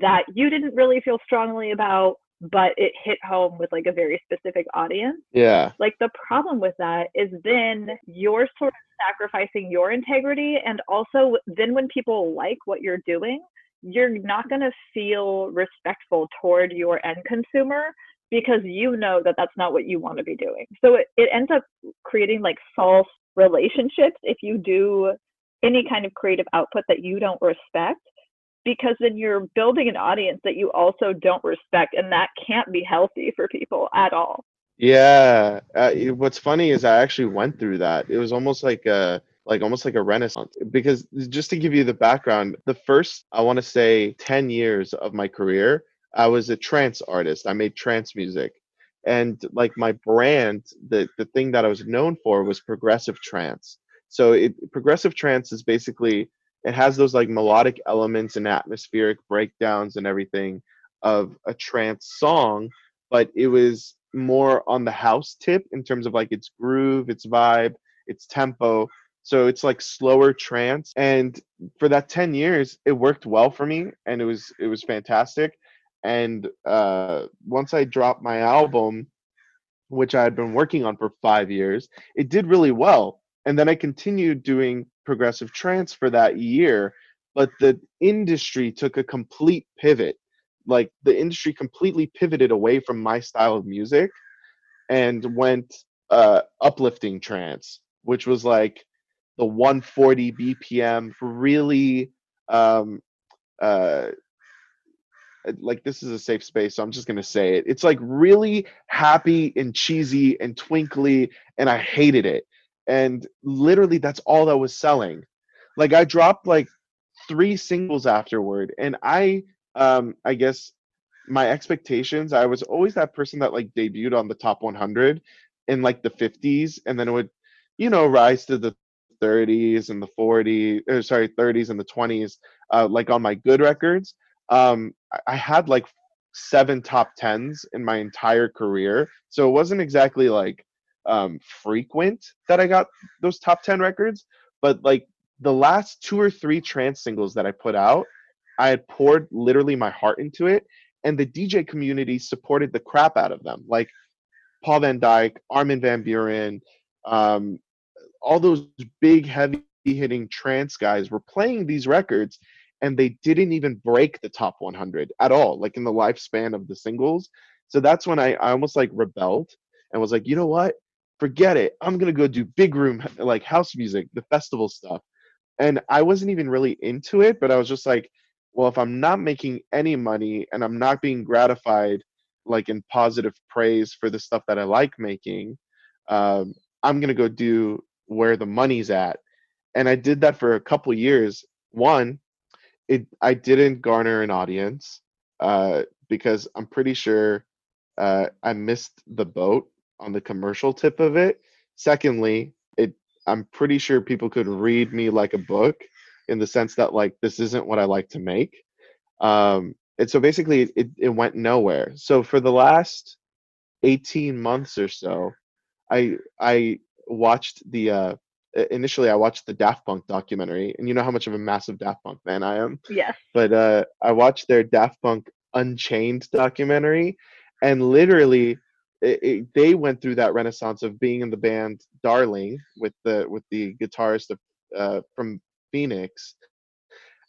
that you didn't really feel strongly about, but it hit home with like a very specific audience. Yeah. Like the problem with that is then you're sort of sacrificing your integrity. And also, then when people like what you're doing, you're not going to feel respectful toward your end consumer because you know that that's not what you want to be doing. So it, it ends up creating like false relationships if you do any kind of creative output that you don't respect because then you're building an audience that you also don't respect and that can't be healthy for people at all. Yeah uh, what's funny is i actually went through that. It was almost like a like almost like a renaissance because just to give you the background the first i want to say 10 years of my career i was a trance artist. I made trance music. And like my brand the the thing that i was known for was progressive trance. So it progressive trance is basically it has those like melodic elements and atmospheric breakdowns and everything of a trance song but it was more on the house tip in terms of like its groove its vibe its tempo. So it's like slower trance and for that 10 years it worked well for me and it was it was fantastic. And uh, once i dropped my album which i had been working on for five years it did really well. And then i continued doing progressive trance for that year but the industry took a complete pivot. Like the industry completely pivoted away from my style of music and went uh uplifting trance which was like the 140 bpm really um uh like this is a safe space so i'm just to say it. It's like really happy and cheesy and twinkly and i hated it and literally that's all that was selling. Like i dropped like three singles afterward and i um i guess my expectations i was always that person that like debuted on the top 100 in like the 50s and then it would you know rise to the 30s and the 40s or sorry 30s and the 20s uh, like on my good records. Um I, I had like seven top tens in my entire career so it wasn't exactly like um frequent that i got those top 10 records but like the last two or three trance singles that i put out i had poured literally my heart into it and the dj community supported the crap out of them like paul van dyk armin van buuren um, all those big heavy hitting trance guys were playing these records and they didn't even break the top 100 at all like in the lifespan of the singles. So that's when i, I almost like rebelled and was like you know what forget it i'm gonna go do big room like house music the festival stuff. And i wasn't even really into it but i was just like well if i'm not making any money and i'm not being gratified like in positive praise for the stuff that i like making um, i'm gonna go do where the money's at. And i did that for a couple years. One it i didn't garner an audience uh, because i'm pretty sure uh, i missed the boat on the commercial tip of it secondly it i'm pretty sure people could read me like a book in the sense that like this isn't what i like to make um and so basically it, it went nowhere so for the last 18 months or so i i watched the uh initially I watched the Daft Punk documentary, and you know how much of a massive Daft Punk fan I am. Yeah. But uh, I watched their Daft Punk Unchained documentary, and literally, it, it, they went through that renaissance of being in the band Darlin' with the with the guitarist of, uh, from Phoenix,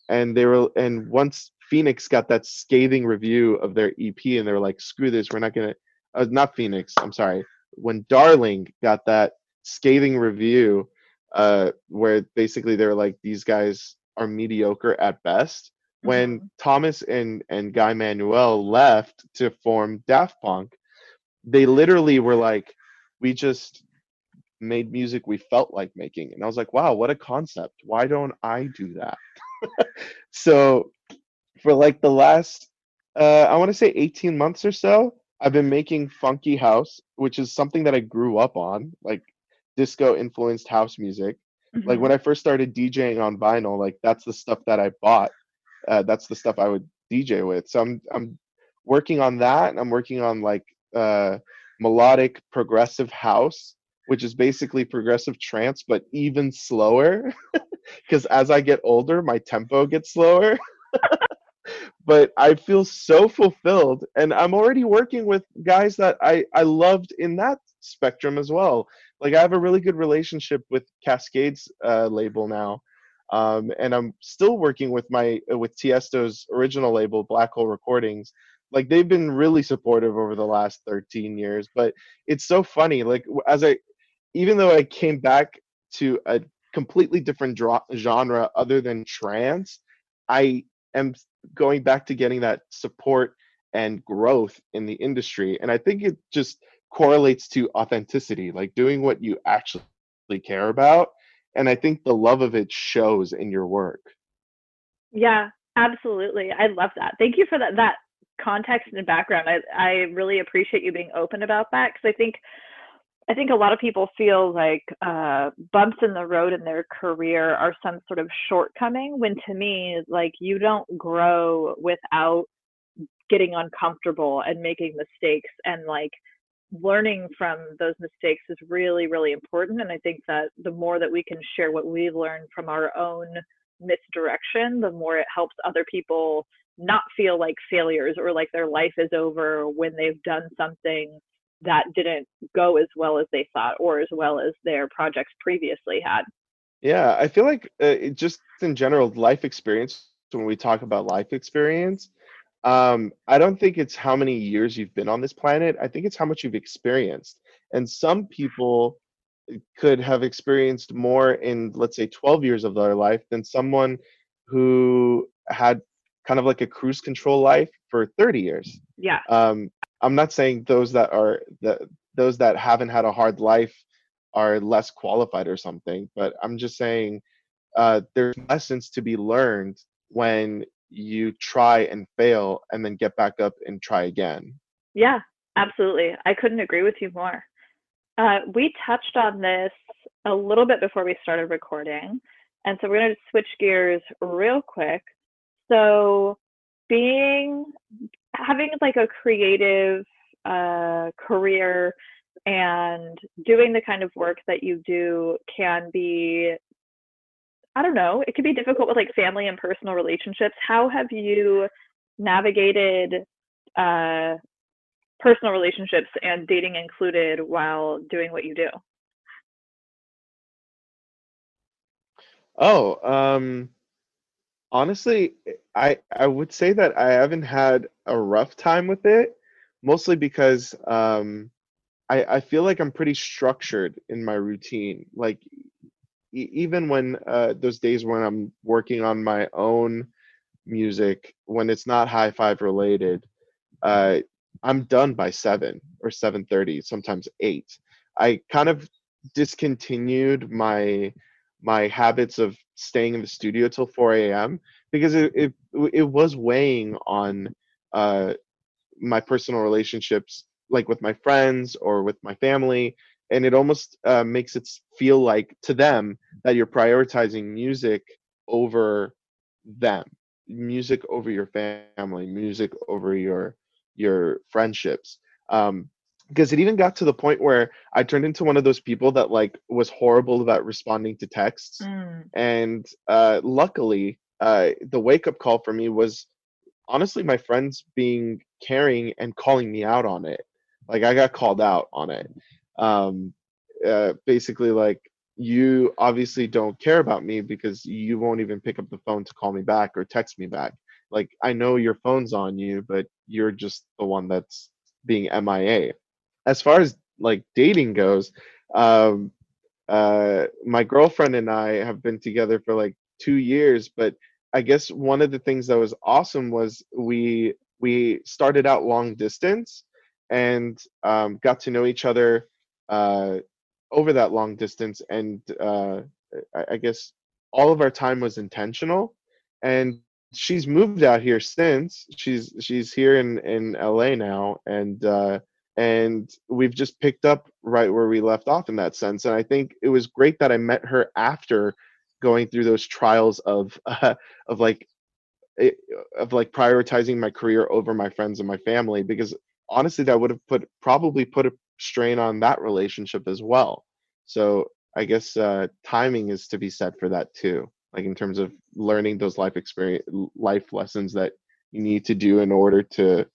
and they were and once Phoenix got that scathing review of their EP, and they were like, "Screw this, we're not gonna." Uh, not Phoenix. I'm sorry. When Darlin' got that scathing review uh, where basically they're like these guys are mediocre at best. Mm-hmm. When Thomas and and Guy Manuel left to form Daft Punk, they literally were like, we just made music we felt like making, and I was like, wow, what a concept! Why don't I do that? so for like the last uh, I want to say 18 months or so, I've been making funky house, which is something that I grew up on. Like disco influenced house music. Mm-hmm. Like when I first started DJing on vinyl, like that's the stuff that I bought. Uh, that's the stuff I would DJ with. So I'm I'm working on that. And I'm working on like uh, melodic progressive house, which is basically progressive trance, but even slower. Because as I get older, my tempo gets slower. but I feel so fulfilled, and I'm already working with guys that I I loved in that spectrum as well like I have a really good relationship with Cascades uh, label now, um, and I'm still working with my with Tiesto's original label, Black Hole Recordings. Like they've been really supportive over the last 13 years. But it's so funny. Like as I, even though I came back to a completely different genre other than trance, I am going back to getting that support and growth in the industry. And I think it just correlates to authenticity, like doing what you actually care about and I think the love of it shows in your work. Yeah, absolutely. I love that. Thank you for that that context and background. I I really appreciate you being open about that because I think I think a lot of people feel like uh, bumps in the road in their career are some sort of shortcoming. When to me, like you don't grow without getting uncomfortable and making mistakes and like learning from those mistakes is really really important and i think that the more that we can share what we've learned from our own misdirection the more it helps other people not feel like failures or like their life is over when they've done something that didn't go as well as they thought or as well as their projects previously had yeah i feel like uh, just in general life experience when we talk about life experience um, I don't think it's how many years you've been on this planet. I think it's how much you've experienced. And some people could have experienced more in, let's say, 12 years of their life than someone who had kind of like a cruise control life for 30 years. Yeah. Um, I'm not saying those that are that those that haven't had a hard life are less qualified or something, but I'm just saying uh, there's lessons to be learned when you try and fail and then get back up and try again. Yeah, absolutely. I couldn't agree with you more. Uh, we touched on this a little bit before we started recording. And so we're going to switch gears real quick. So, being having like a creative uh, career and doing the kind of work that you do can be I don't know, it could be difficult with like family and personal relationships. How have you navigated uh, personal relationships and dating included while doing what you do? Oh, um, honestly, I I would say that I haven't had a rough time with it, mostly because um, I I feel like I'm pretty structured in my routine. Like even when uh, those days when I'm working on my own music, when it's not high five related, uh, I'm done by seven or seven thirty, sometimes eight. I kind of discontinued my my habits of staying in the studio till 4 a.m. because it it, it was weighing on uh, my personal relationships, like with my friends or with my family, and it almost uh, makes it feel like to them that you're prioritizing music over them music over your family music over your your friendships um because it even got to the point where i turned into one of those people that like was horrible about responding to texts mm. and uh luckily uh the wake up call for me was honestly my friends being caring and calling me out on it like i got called out on it um, uh, basically like you obviously don't care about me because you won't even pick up the phone to call me back or text me back. Like I know your phone's on you, but you're just the one that's being MIA. As far as like dating goes, um, uh, my girlfriend and I have been together for like two years, but I guess one of the things that was awesome was we we started out long distance and um, got to know each other uh, over that long distance, and uh, I, I guess all of our time was intentional. And she's moved out here since. She's she's here in in LA now, and uh, and we've just picked up right where we left off in that sense. And I think it was great that I met her after going through those trials of uh, of like eh, of like prioritizing my career over my friends and my family because honestly that would have put probably put a strain on that relationship as well. So I guess uh, timing is to be said for that too, like in terms of learning those life experience, life lessons that you need to do in order to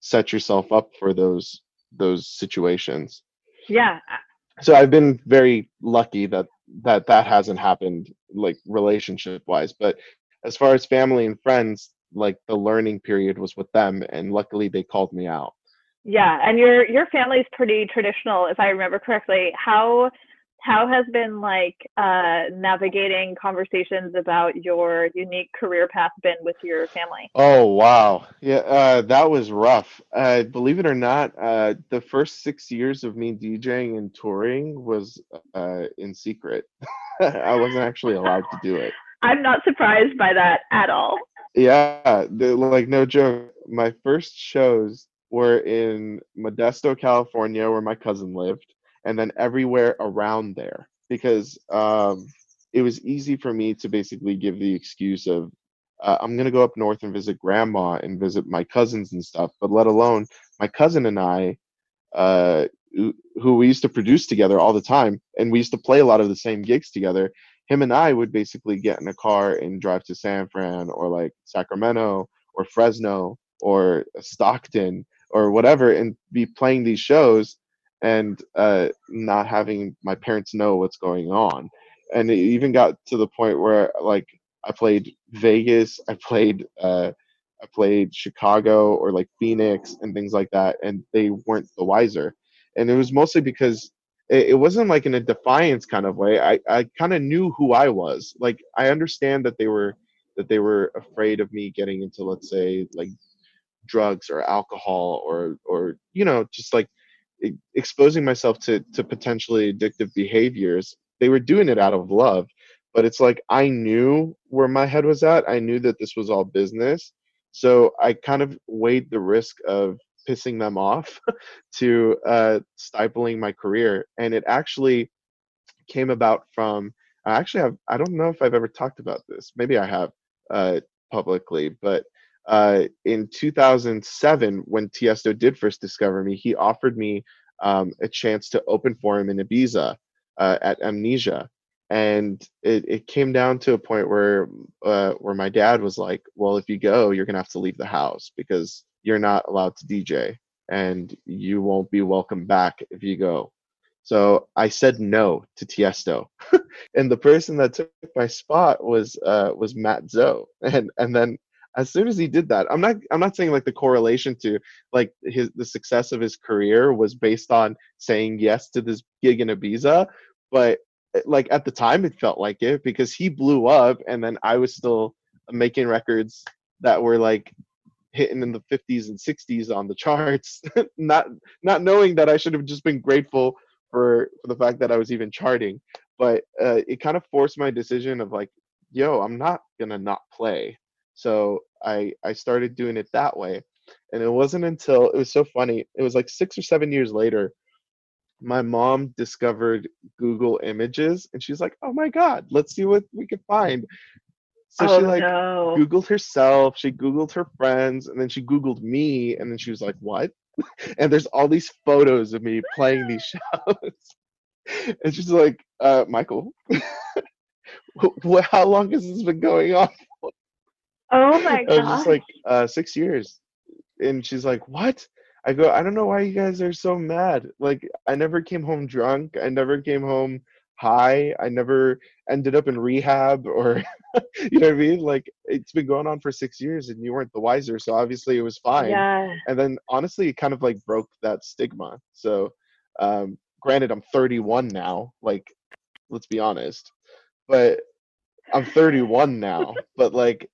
set yourself up for those those situations. Yeah. So I've been very lucky that that that hasn't happened like relationship wise, but as far as family and friends, like the learning period was with them, and luckily they called me out. Yeah, and your your family's pretty traditional, if I remember correctly. How how has been like uh, navigating conversations about your unique career path been with your family? Oh wow, yeah, uh, that was rough. Uh, believe it or not, uh, the first six years of me DJing and touring was uh, in secret. I wasn't actually allowed to do it. I'm not surprised by that at all. Yeah, like no joke. My first shows were in Modesto, California, where my cousin lived and then everywhere around there because um, it was easy for me to basically give the excuse of uh, I'm gonna go up north and visit grandma and visit my cousins and stuff, but let alone my cousin and I, uh, who we used to produce together all the time, and we used to play a lot of the same gigs together. Him and I would basically get in a car and drive to San Fran or like Sacramento or Fresno or Stockton or whatever and be playing these shows and uh, not having my parents know what's going on. And it even got to the point where like I played Vegas, I played uh, I played Chicago or like Phoenix and things like that, and they weren't the wiser. And it was mostly because it, it wasn't like in a defiance kind of way. I, I kind of knew who I was. Like I understand that they were that they were afraid of me getting into let's say like drugs or alcohol or or you know just like exposing myself to to potentially addictive behaviors they were doing it out of love but it's like i knew where my head was at i knew that this was all business so i kind of weighed the risk of pissing them off to uh, stifling my career and it actually came about from i actually have i don't know if i've ever talked about this maybe i have uh, publicly but uh, in 2007, when Tiesto did first discover me, he offered me um, a chance to open for him in Ibiza uh, at Amnesia. And it, it came down to a point where uh, where my dad was like, "Well, if you go, you're gonna have to leave the house because you're not allowed to DJ, and you won't be welcome back if you go." So I said no to Tiesto, and the person that took my spot was uh, was Matt Zo, and and then as soon as he did that i'm not i'm not saying like the correlation to like his the success of his career was based on saying yes to this gig in ibiza but eh, like at the time it felt like it because he blew up and then i was still making records that were like hitting in the 50s and 60s on the charts not not knowing that i should have just been grateful for, for the fact that i was even charting but uh, it kind of forced my decision of like yo i'm not gonna not play so I I started doing it that way. And it wasn't until it was so funny. It was like 6 or 7 years later my mom discovered Google Images and she's like, "Oh my god, let's see what we can find." So oh, she like no. googled herself, she googled her friends, and then she googled me and then she was like, "What?" and there's all these photos of me playing these shows. and she's like, uh, Michael, how long has this been going on Oh my god. I was just like, uh, six years. And she's like, What? I go, I don't know why you guys are so mad. Like, I never came home drunk. I never came home high. I never ended up in rehab or, you know what I mean? Like, it's been going on for six years and you weren't the wiser. So obviously it was fine. Yeah. And then honestly, it kind of like broke that stigma. So, um, granted, I'm 31 now. Like, let's be honest. But I'm 31 now. but like,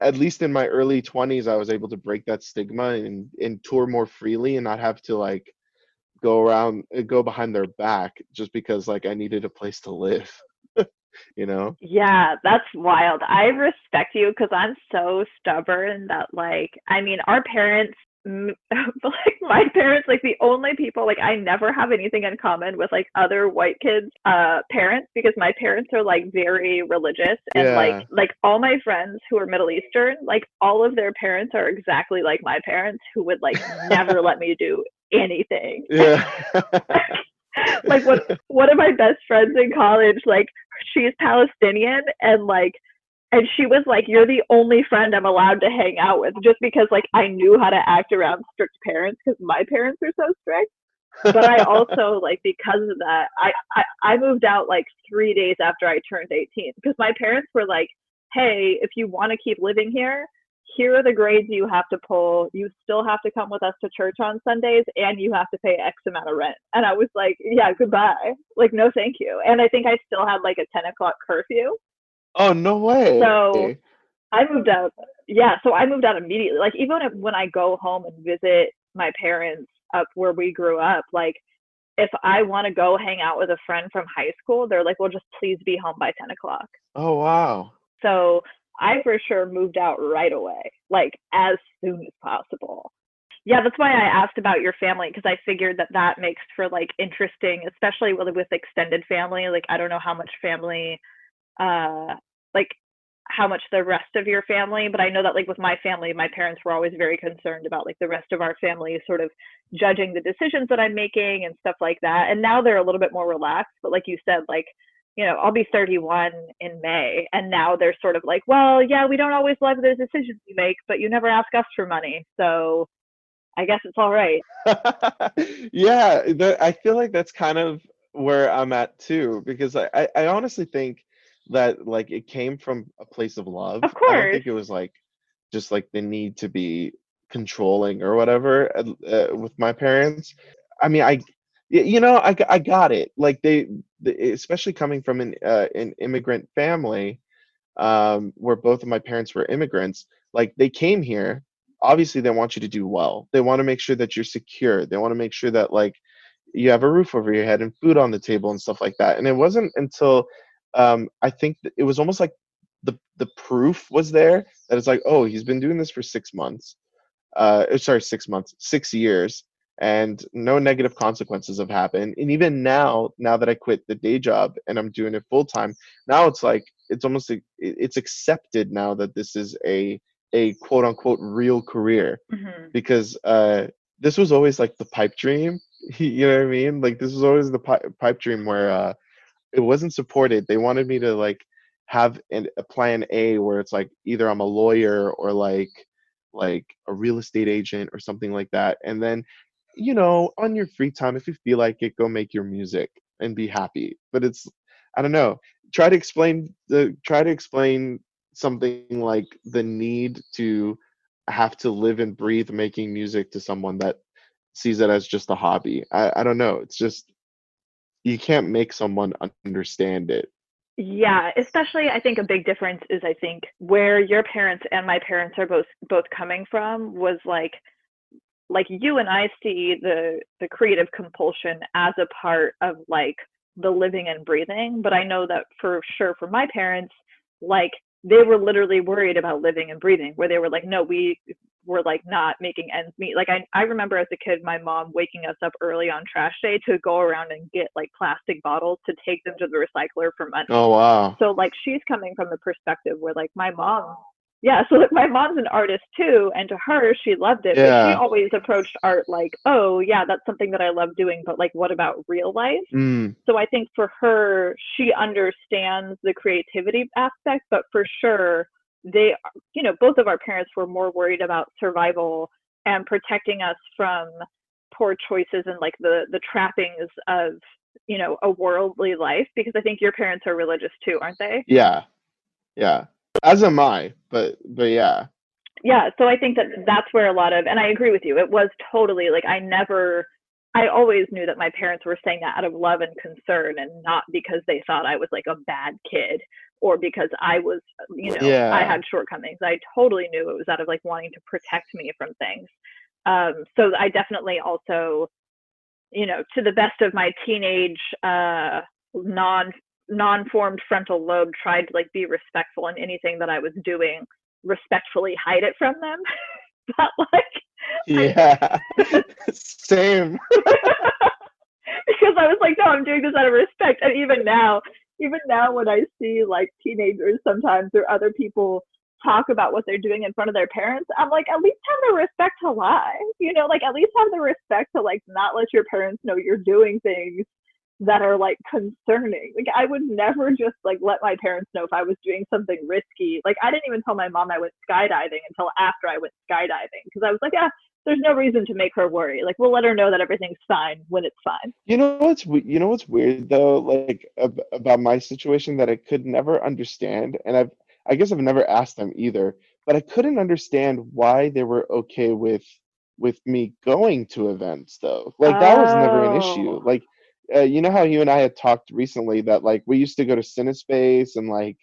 at least in my early 20s i was able to break that stigma and, and tour more freely and not have to like go around uh, go behind their back just because like i needed a place to live you know? Yeah that's wild. I respect you because i'm so stubborn that like i mean our parents like my parents like the only people like i never have anything in common with like other white kids uh parents because my parents are like very religious and Yeah. like like all my friends who are middle eastern like all of their parents are exactly like my parents who would like never let me do anything. Yeah. Like what one of my best friends in college? Like she's palestinian and like and she was like you're the only friend i'm allowed to hang out with just because like i knew how to act around strict parents because my parents are so strict but i also like because of that I, I i moved out like three days after i turned 18 because my parents were like hey if you want to keep living here here are the grades you have to pull. You still have to come with us to church on Sundays and you have to pay X amount of rent. And I was like, yeah, goodbye. Like, no, thank you. And I think I still had like a 10 o'clock curfew. Oh, no way. So I moved out. Yeah. So I moved out immediately. Like, even when I go home and visit my parents up where we grew up, like, if I want to go hang out with a friend from high school, they're like, well, just please be home by 10 o'clock. Oh, wow. So I for sure moved out right away, like as soon as possible. Yeah, that's why I asked about your family because I figured that that makes for like interesting, especially with, with extended family. Like I don't know how much family, uh, like how much the rest of your family, but I know that like with my family, my parents were always very concerned about like the rest of our family sort of judging the decisions that I'm making and stuff like that. And now they're a little bit more relaxed, but like you said, like you know, I'll be 31 in May. And now they're sort of like, well, yeah, we don't always love those decisions you make, but you never ask us for money. So I guess it's all right. yeah, the, I feel like that's kind of where I'm at too, because I, I, I, honestly think that like it came from a place of love. Of course. I don't think it was like just like the need to be controlling or whatever uh, with my parents. I mean, I you know I, I got it like they, especially coming from an uh, an immigrant family um, where both of my parents were immigrants like they came here obviously they want you to do well they want to make sure that you're secure they want to make sure that like you have a roof over your head and food on the table and stuff like that and it wasn't until um, i think it was almost like the the proof was there that it's like oh he's been doing this for six months uh sorry six months six years and no negative consequences have happened and even now now that i quit the day job and i'm doing it full time now it's like it's almost it's accepted now that this is a a quote unquote real career mm-hmm. because uh this was always like the pipe dream you know what i mean like this was always the pipe, pipe dream where uh it wasn't supported they wanted me to like have an, a plan a where it's like either i'm a lawyer or like like a real estate agent or something like that and then you know, on your free time, if you feel like it, go make your music and be happy. But it's, I don't know. Try to explain the, try to explain something like the need to have to live and breathe making music to someone that sees it as just a hobby. I, I don't know. It's just, you can't make someone understand it. Yeah, especially I think a big difference is I think where your parents and my parents are both both coming from was like like you and I see the the creative compulsion as a part of like the living and breathing, but I know that for sure for my parents, like they were literally worried about living and breathing, where they were like, no, we were like not making ends meet. Like I, I remember as a kid, my mom waking us up early on trash day to go around and get like plastic bottles to take them to the recycler for money. Oh wow. So like she's coming from the perspective where like my mom yeah so like my mom's an artist too and to her she loved it yeah. but she always approached art like oh yeah that's something that i love doing but like what about real life mm. so i think for her she understands the creativity aspect but for sure they you know both of our parents were more worried about survival and protecting us from poor choices and like the the trappings of you know a worldly life because i think your parents are religious too aren't they yeah yeah as am I, but but yeah. Yeah, so I think that that's where a lot of, and I agree with you. It was totally like I never, I always knew that my parents were saying that out of love and concern, and not because they thought I was like a bad kid or because I was, you know, yeah. I had shortcomings. I totally knew it was out of like wanting to protect me from things. Um, so I definitely also, you know, to the best of my teenage uh, non non-formed frontal lobe tried to like be respectful in anything that I was doing, respectfully hide it from them. but like Yeah. Same. because I was like, no, I'm doing this out of respect. And even now, even now when I see like teenagers sometimes or other people talk about what they're doing in front of their parents, I'm like, at least have the respect to lie. You know, like at least have the respect to like not let your parents know you're doing things that are like concerning. Like I would never just like let my parents know if I was doing something risky. Like I didn't even tell my mom I went skydiving until after I went skydiving because I was like, yeah, there's no reason to make her worry. Like we'll let her know that everything's fine when it's fine. You know what's you know what's weird though, like ab- about my situation that I could never understand, and I've I guess I've never asked them either, but I couldn't understand why they were okay with with me going to events though. Like that was never an issue. Oh. Like uh, you know how you and I had talked recently that like we used to go to Cinespace and like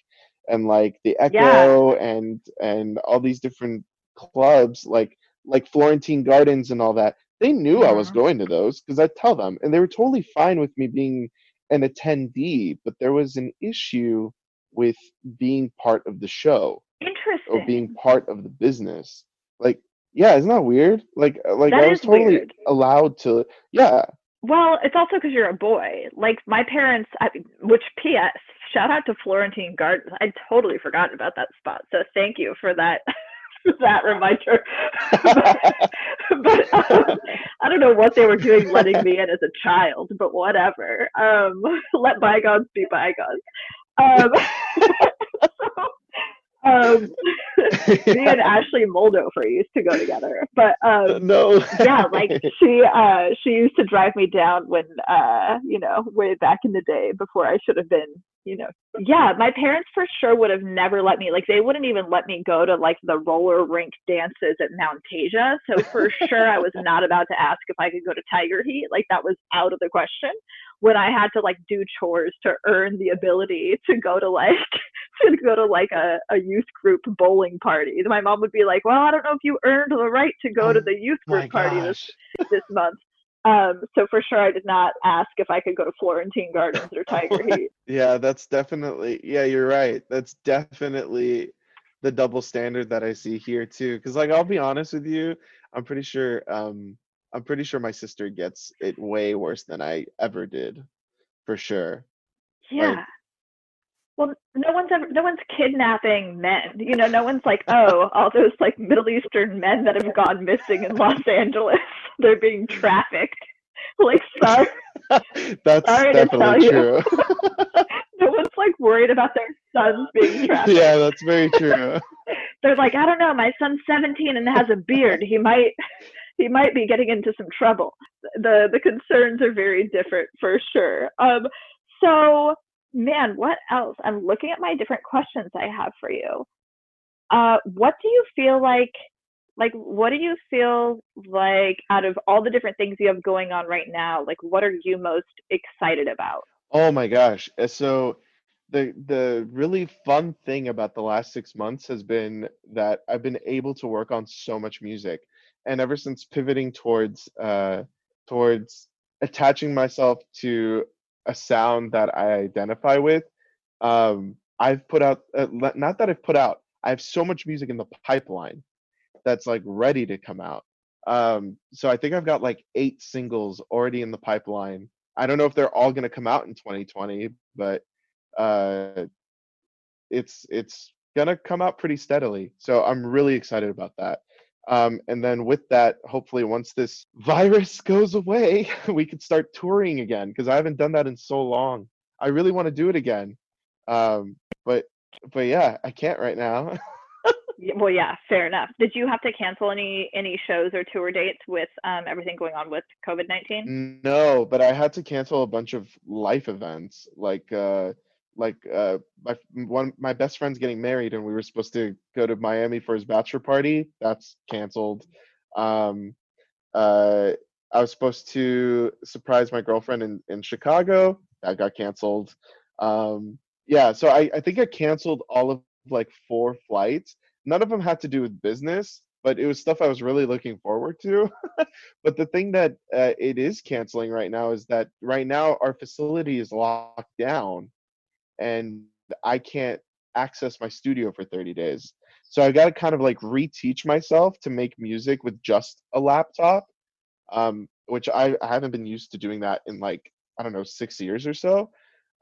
and like the Echo and and all these different clubs like like Florentine Gardens and all that. They knew I was Mhm. going to those because I tell them, and they were totally fine with me being an attendee. But there was an issue with being part of the show Interesting. or being part of the business. Like, yeah, isn't that weird? Like, uh, like That I was totally weird. allowed to. Yeah, Well, it's also because you're a boy. Like my parents, I, which P.S. Shout out to Florentine Gardens. I'd totally forgotten about that spot. So thank you for that that reminder. but um, I don't know what they were doing letting me in as a child, but whatever. Um, let bygones be bygones. Um, um, me and Ashley Moldover used to go together, but um, no. yeah, like she uh she used to drive me down when uh you know way back in the day before I should have been you know. Yeah my parents for sure would have never let me like they wouldn't even let me go to like the roller rink dances at Mount Tasia. So for sure I was not about to ask if I could go to Tiger Heat. Like that was out of the question when I had to like do chores to earn the ability to go to like to go to like a, a youth group bowling party my mom would be like well I don't know if you earned the right to go to Oh the youth group party this gosh. this month. Um, so for sure, I did not ask if I could go to Florentine Gardens or Tiger Heat. Yeah, that's definitely. Yeah, you're right. That's definitely the double standard that I see here too. Because like, I'll be honest with you, I'm pretty sure. Um, I'm pretty sure my sister gets it way worse than I ever did, for sure. Yeah. Well, no one's ever, no one's kidnapping men. You know, no one's like, oh, all those like Middle Eastern men that have gone missing in Los Angeles, they're being trafficked. Like, sorry, That's Sorry definitely true. no one's like worried about their sons being trafficked. yeah, that's very true. they're like, I don't know, my son's 17 and has a beard. He might he might be getting into some trouble. The the concerns are very different for sure. Um so man, what else? I'm looking at my different questions I have for you. Uh what do you feel like like what do you feel like out of all the different things you have going on right now, like what are you most excited about? Oh my gosh. Uh, So the the really fun thing about the last six months has been that I've been able to work on so much music. And ever since pivoting towards uh towards attaching myself to a sound that I identify with, um I've put out, uh, not that I've put out, I have so much music in the pipeline that's like ready to come out. Um so I think I've got like eight singles already in the pipeline I don't know if they're all going to come out in 2020, but uh, it's it's going to come out pretty steadily. So I'm really excited about that. Um, and then with that, hopefully, once this virus goes away, we could start touring again because I haven't done that in so long. I really want to do it again, um, but but yeah, I can't right now. Well, yeah, fair enough. Did you have to cancel any any shows or tour dates with um, everything going on with COVID nineteen? No, but I had to cancel a bunch of life events, like uh, like uh, my one my best friend's getting married, and we were supposed to go to Miami for his bachelor party. That's canceled. Um, uh, I was supposed to surprise my girlfriend in in Chicago. That got canceled. Um, yeah, so I I think I canceled all of like four flights. None of them had to do with business, but it was stuff I was really looking forward to. But the thing that uh, it is canceling right now is that right now our facility is locked down and I can't access my studio for 30 days. So I got to kind of like reteach myself to make music with just a laptop, um, which I, I haven't been used to doing that in like, I don't know, six years or so.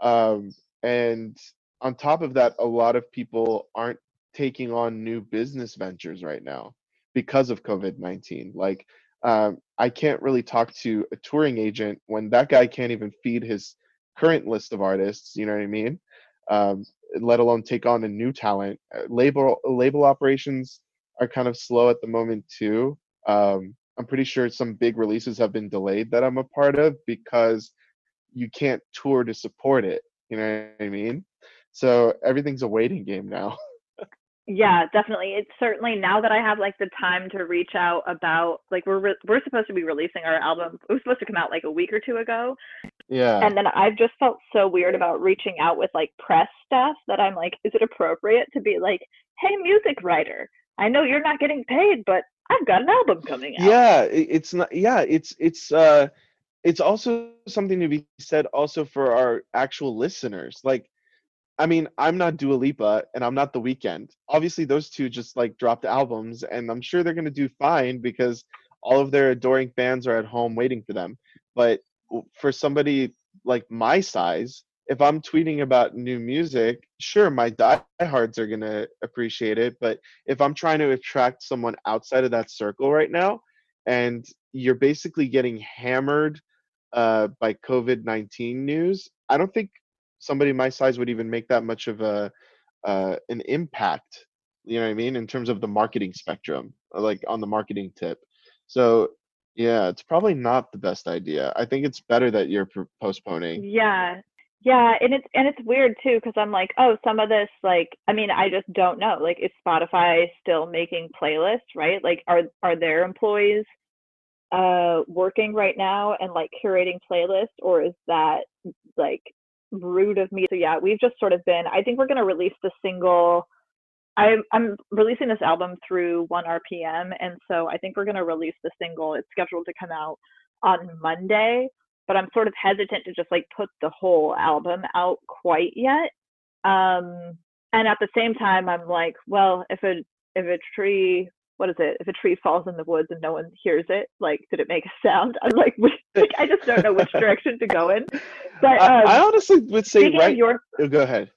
Um, and on top of that, a lot of people aren't taking on new business ventures right now because of COVID 19. Like, um, I can't really talk to a touring agent when that guy can't even feed his current list of artists. You know what I mean? Um, let alone take on a new talent. Uh, Label label operations are kind of slow at the moment too. Um, I'm pretty sure some big releases have been delayed that I'm a part of because you can't tour to support it. You know what I mean? So everything's a waiting game now. Yeah, definitely. It's certainly now that I have like the time to reach out about like we're re- we're supposed to be releasing our album. It was supposed to come out like a week or two ago. Yeah. And then I've just felt so weird about reaching out with like press stuff that I'm like, is it appropriate to be like, "Hey, music writer, I know you're not getting paid, but I've got an album coming out." Yeah, it's not yeah, it's it's uh it's also something to be said also for our actual listeners. Like I mean, I'm not Dua Lipa and I'm not The Weeknd. Obviously, those two just like dropped albums, and I'm sure they're gonna do fine because all of their adoring fans are at home waiting for them. But for somebody like my size, if I'm tweeting about new music, sure, my diehards are gonna appreciate it. But if I'm trying to attract someone outside of that circle right now, and you're basically getting hammered uh, by COVID 19 news, I don't think somebody my size would even make that much of a uh, an impact. You know what I mean in terms of the marketing spectrum, uh, like on the marketing tip. So yeah, it's probably not the best idea. I think it's better that you're postponing. Yeah. Yeah, and it's and it's weird too because I'm like, oh, some of this like I mean, I just don't know. Like is Spotify still making playlists, right? Like are are their employees uh working right now and like curating playlists or is that like rude of me. So yeah, we've just sort of been. I think we're going to release the single. I'm I'm releasing this album through One RPM, and so I think we're going to release the single. It's scheduled to come out on Monday, but I'm sort of hesitant to just like put the whole album out quite yet. Um, and at the same time, I'm like, well, if a if a tree what is it? If a tree falls in the woods and no one hears it, like, did it make a sound? I'm like, like I just don't know which direction to go in. But um, I, I, honestly would say right. Your, oh, go ahead.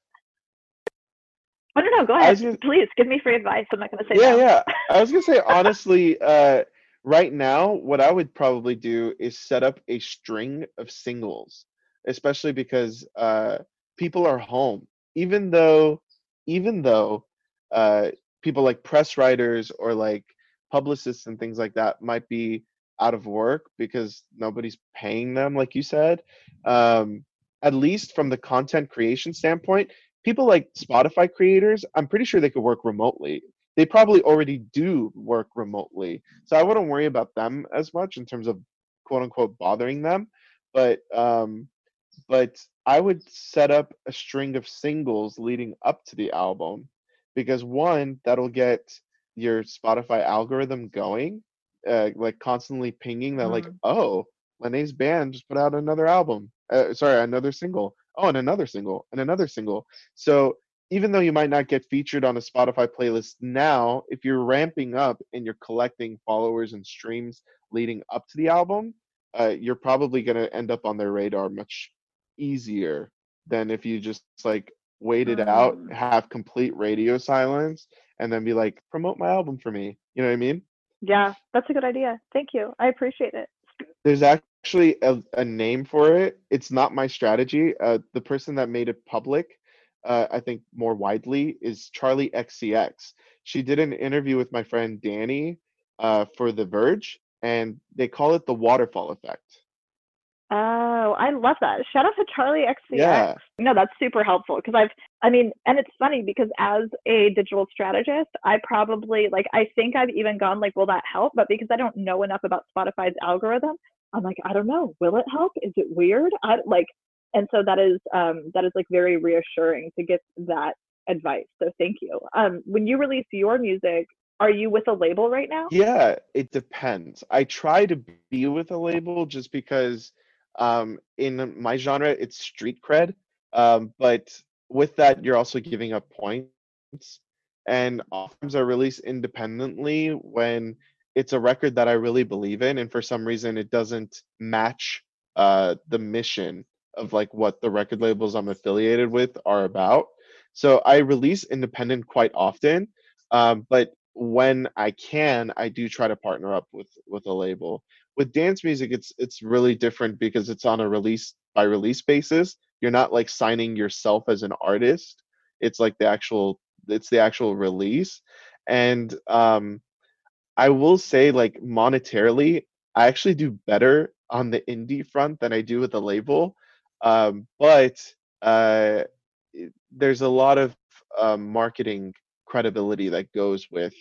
I don't know. Go ahead. Gonna, Please give me free advice. I'm not going to say yeah, no. yeah. I was going to say honestly, uh, right now, what I would probably do is set up a string of singles, especially because uh, people are home. Even though, even though uh, people like press writers or like publicists and things like that might be out of work because nobody's paying them like you said um, at least from the content creation standpoint people like spotify creators i'm pretty sure they could work remotely. They probably already do work remotely so i wouldn't worry about them as much in terms of quote unquote bothering them but um but i would set up a string of singles leading up to the album because one that'll get your spotify algorithm going uh, like constantly pinging that mm. like oh Lynae's band just put out another album uh, sorry another single oh and another single and another single so even though you might not get featured on a spotify playlist now if you're ramping up and you're collecting followers and streams leading up to the album uh, you're probably going to end up on their radar much easier than if you just like wait it out, mm. have complete radio silence, and then be like, promote my album for me. You know what I mean? Yeah, that's a good idea. Thank you. I appreciate it. There's actually a, a name for it. It's not my strategy. Uh, the person that made it public, uh, I think more widely, is Charli XCX. She did an interview with my friend Danny uh, for The Verge, and they call it the waterfall effect. Oh, I love that. Shout out to Charli XCX. Yeah. No, that's super helpful because I've, I mean, and it's funny because as a digital strategist, I probably, like, I think I've even gone, like, will that help? But because I don't know enough about Spotify's algorithm, I'm like, I don't know. Will it help? Is it weird? I like, and so that is, um, that is like very reassuring to get that advice. So thank you. Um, when you release your music, are you with a label right now? Yeah, it depends. I try to be with a label just because um, in my genre, it's street cred, um, but with that, you're also giving up points. And oftentimes are released independently when it's a record that I really believe in, and for some reason it doesn't match uh, the mission of like what the record labels I'm affiliated with are about. So I release independent quite often, um, but when I can, I do try to partner up with with a label with dance music it's it's really different because it's on a release by release basis. You're not like signing yourself as an artist. It's like the actual it's the actual release. And um i will say like monetarily i actually do better on the indie front than i do with the label. Um but uh there's a lot of um, marketing credibility that goes with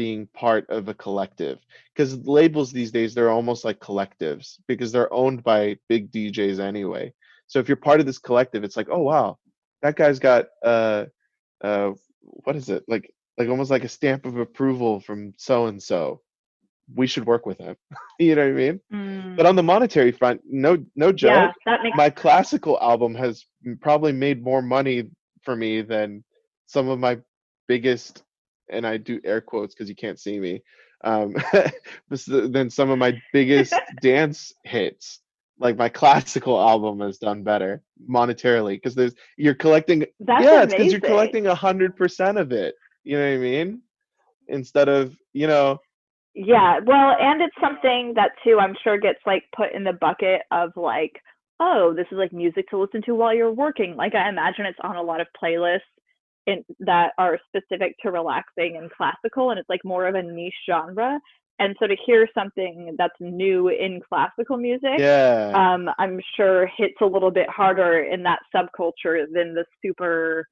being part of a collective because labels these days they're almost like collectives because they're owned by big DJs anyway. So if you're part of this collective, it's like, oh wow, that guy's got uh uh what is it like like almost like a stamp of approval from so and so. We should work with him. you know what I mean? Mm. But on the monetary front, no no joke. yeah, that makes My classical album has probably made more money for me than some of my biggest and I do air quotes because you can't see me. Um, this- than some of my biggest dance hits. Like my classical album has done better monetarily because there's you're collecting. that's yeah, it's because you're collecting a hundred percent of it. You know what I mean? Instead of you know, Yeah, well, and it's something that too I'm sure gets like put in the bucket of like, oh, this is like music to listen to while you're working. Like I imagine it's on a lot of playlists in that are specific to relaxing and classical, and it's like more of a niche genre. And so to hear something that's new in classical music, yeah, um, I'm sure hits a little bit harder in that subculture than the super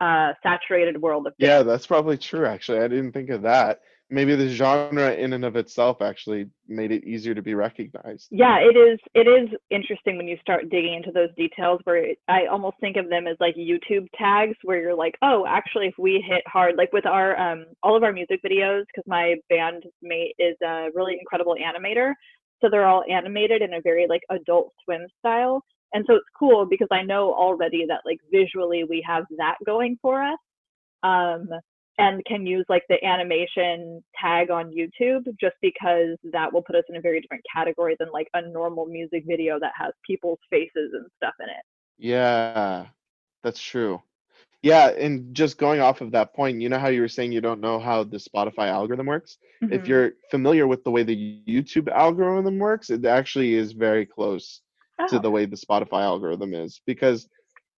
uh, saturated world of yeah, that's probably true. Actually, I didn't think of that. Maybe the genre in and of itself actually made it easier to be recognized. yeah it is it is interesting when you start digging into those details where it, i almost think of them as like youtube tags where you're like oh actually if we hit hard like with our um all of our music videos because my bandmate is a really incredible animator. So they're all animated in a very like adult swim style. And so it's cool because i know already that like visually we have that going for us. Um and can use like the animation tag on YouTube just because that will put us in a very different category than like a normal music video that has people's faces and stuff in it. Yeah, that's true. Yeah, and just going off of that point, you know how you were saying you don't know how the Spotify algorithm works? If Mhm. you're familiar with the way the YouTube algorithm works, it actually is very close to Oh, the way the Spotify algorithm is because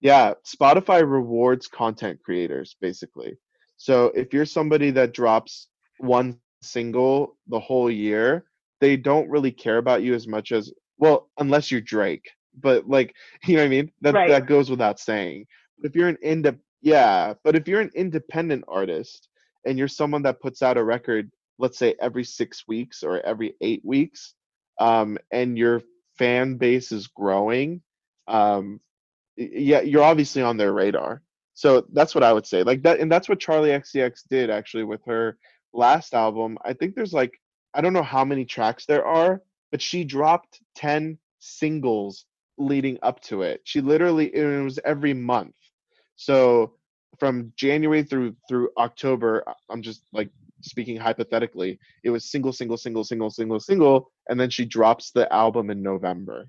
yeah, Spotify rewards content creators basically. So if you're somebody that drops one single the whole year, they don't really care about you as much as well, unless you're Drake. But like, you know what I mean? That Right. that goes without saying. But if you're an indep yeah, but if you're an independent artist and you're someone that puts out a record, let's say every six weeks or every eight weeks, um, and your fan base is growing, um, yeah, you're obviously on their radar. So that's what I would say. Like that, and that's what Charli XCX did actually with her last album. I think there's like I don't know how many tracks there are, but she dropped 10 singles leading up to it. She literally it was every month. So from January through through October, I'm just like speaking hypothetically, it was single, single, single, single, single, single, and then she drops the album in November.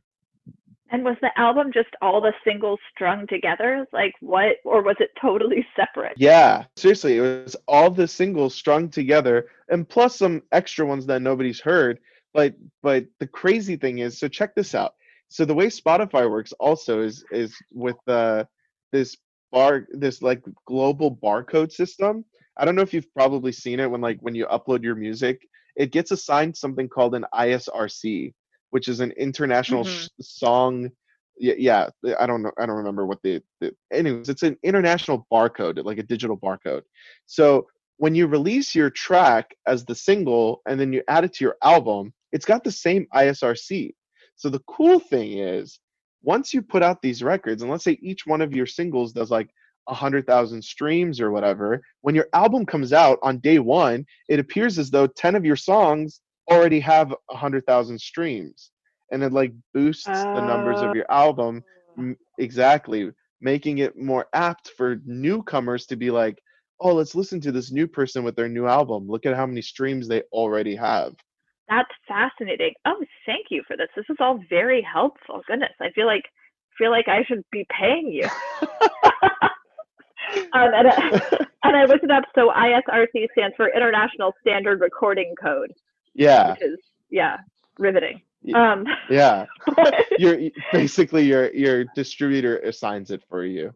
And was the album just all the singles strung together? Like what, or was it totally separate? Yeah, seriously, it was all the singles strung together, and plus some extra ones that nobody's heard. But but the crazy thing is, so check this out. So the way Spotify works also is is with uh, this bar this like global barcode system. I don't know if you've probably seen it when like when you upload your music, it gets assigned something called an ISRC, which is an international Mhm. sh- song. Yeah, yeah, I don't know. I don't remember what the, the. Anyways, it's an international barcode, like a digital barcode. So when you release your track as the single and then you add it to your album, it's got the same ISRC. So the cool thing is, once you put out these records, and let's say each one of your singles does like a hundred thousand streams or whatever, when your album comes out on day one, it appears as though ten of your songs already have a hundred thousand streams, and it like boosts the numbers of your album M- exactly making it more apt for newcomers to be like oh let's listen to this new person with their new album look at how many streams they already have That's fascinating. Oh, thank you for this. This is all very helpful. Goodness, I feel like feel like I should be paying you. um, and, I, and I looked it up. So ISRC stands for International Standard Recording Code, yeah. Is yeah, riveting. Um, yeah. you're basically your your distributor assigns it for you.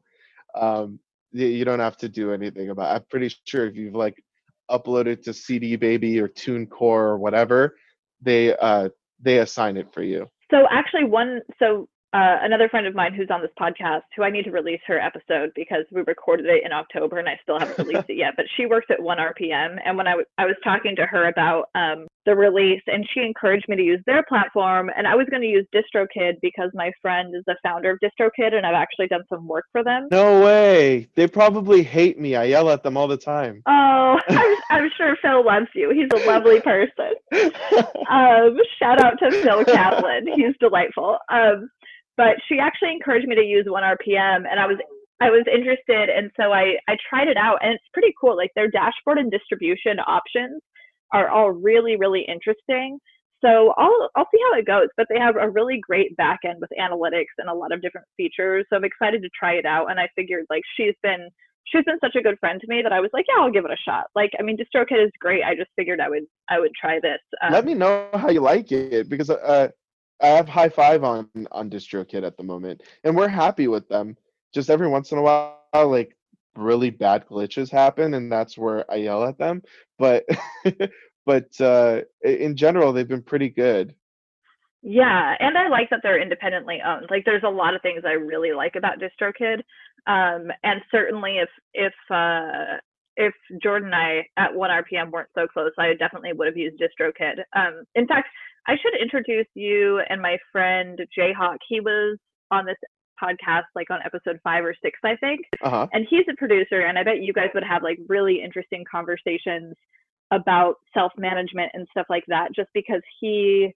Um y- you don't have to do anything about i'm pretty sure if you've like uploaded to cd baby or tunecore or whatever they uh they assign it for you. So actually, one so uh, another friend of mine who's on this podcast, who I need to release her episode because we recorded it in October and I still haven't released it yet. But she works at 1RPM, and when I, w- I was talking to her about um, the release, and she encouraged me to use their platform, and I was going to use DistroKid because my friend is the founder of DistroKid, and I've actually done some work for them. No way. They probably hate me. I yell at them all the time. Oh, I'm, I'm sure Phil loves you. He's a lovely person. Um, shout out to Phil Kaplan. He's delightful. Um, but she actually encouraged me to use 1RPM, and I was I was interested, and so I I tried it out, and it's pretty cool. Like their dashboard and distribution options are all really really interesting. So I'll I'll see how it goes, but they have a really great backend with analytics and a lot of different features. So I'm excited to try it out, and I figured like she's been she's been such a good friend to me that I was like, yeah, I'll give it a shot. Like, I mean, DistroKid is great. I just figured I would I would try this. Um, Let me know how you like it because uh, I have high five on on DistroKid at the moment, and we're happy with them. Just every once in a while, like really bad glitches happen, and that's where I yell at them. But but uh, in general, they've been pretty good. Yeah, and I like that they're independently owned. Like, there's a lot of things I really like about DistroKid, um, and certainly if if uh, if Jordan and I at 1RPM weren't so close, I definitely would have used DistroKid. Um, in fact, I should introduce you and my friend Jayhawk. He was on this podcast like on episode five or six, I think. Uh-huh. And he's a producer, and I bet you guys would have like really interesting conversations about self management and stuff like that, just because he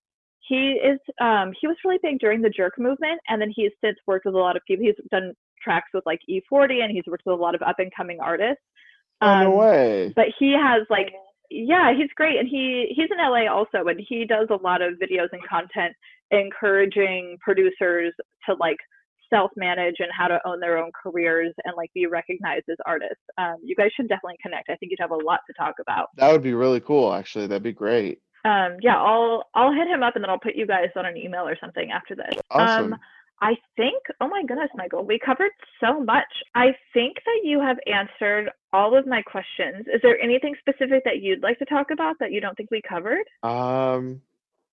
he is um he was really big during the jerk movement and then he's since worked with a lot of people he's done tracks with like E-40 and he's worked with a lot of up and coming artists um, oh, no um, way but he has like yeah, he's great, and he he's in LA also, and he does a lot of videos and content encouraging producers to like self-manage and how to own their own careers and like be recognized as artists. Um, you guys should definitely connect. I think you'd have a lot to talk about. That would be really cool, actually. That'd be great. Um, yeah, I'll I'll hit him up and then I'll put you guys on an email or something after this. Awesome. Um, I think, oh my goodness, Michael, we covered so much. I think that you have answered all of my questions. Is there anything specific that you'd like to talk about that you don't think we covered? Um,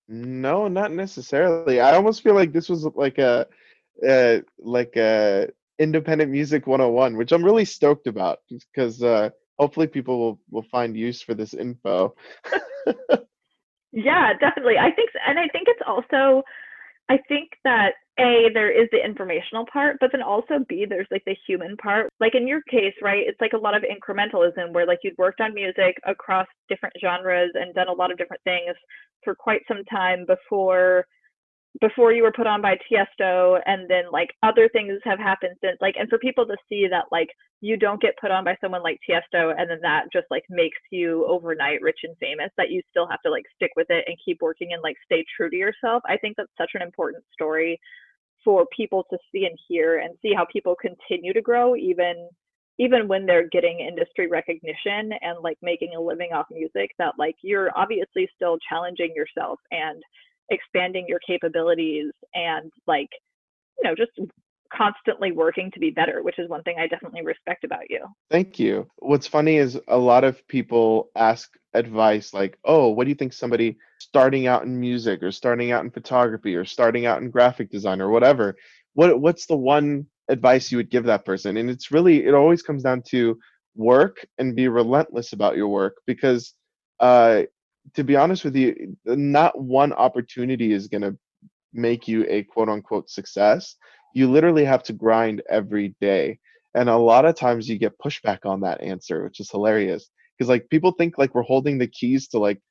no, not necessarily. I almost feel like this was like a, uh, like a independent music 101, which I'm really stoked about because uh, hopefully people will will find use for this info. yeah, definitely. I think, and I think it's also I think that A, there is the informational part, but then also B, there's like the human part. Like in your case, right, it's like a lot of incrementalism where like you'd worked on music across different genres and done a lot of different things for quite some time before before you were put on by Tiesto and then like other things have happened since like and for people to see that like you don't get put on by someone like Tiesto and then that just like makes you overnight rich and famous that you still have to like stick with it and keep working and like stay true to yourself. I think that's such an important story for people to see and hear and see how people continue to grow even even when they're getting industry recognition and like making a living off music that like you're obviously still challenging yourself and expanding your capabilities and like you know just constantly working to be better which is one thing i definitely respect about you. Thank you. What's funny is a lot of people ask advice like oh what do you think somebody starting out in music or starting out in photography or starting out in graphic design or whatever what what's the one advice you would give that person? And it's really it always comes down to work and be relentless about your work because uh, to be honest with you, not one opportunity is going to make you a quote unquote success. You literally have to grind every day. And a lot of times you get pushback on that answer, which is hilarious. Because like people think like we're holding the keys to like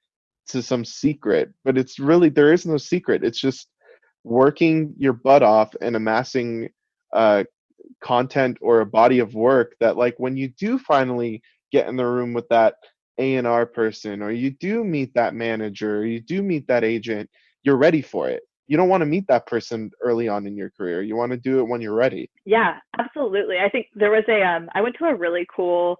to some secret, but it's really there is no secret. It's just working your butt off and amassing uh content or a body of work that like when you do finally get in the room with that a&R person or you do meet that manager or you do meet that agent, you're ready for it. You don't want to meet that person early on in your career. You want to do it when you're ready. Yeah, absolutely. I think there was a um I went to a really cool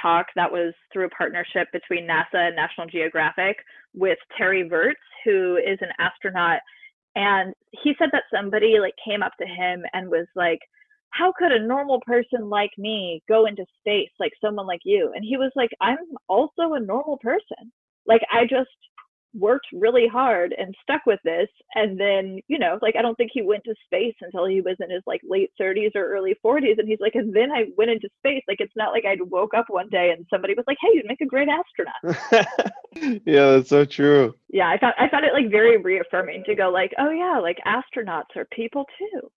talk that was through a partnership between NASA and National Geographic with Terry Virts, who is an astronaut and he said that somebody like came up to him and was like how could a normal person like me go into space like someone like you? And he was like, I'm also a normal person. Like, I just, worked really hard and stuck with this and then you know like i don't think he went to space until he was in his like late 30s or early 40s and he's like and then i went into space. Like it's not like i woke up one day and somebody was like hey you'd make a great astronaut. Yeah that's so true. Yeah i found i found it like very reaffirming to go like oh yeah like astronauts are people too.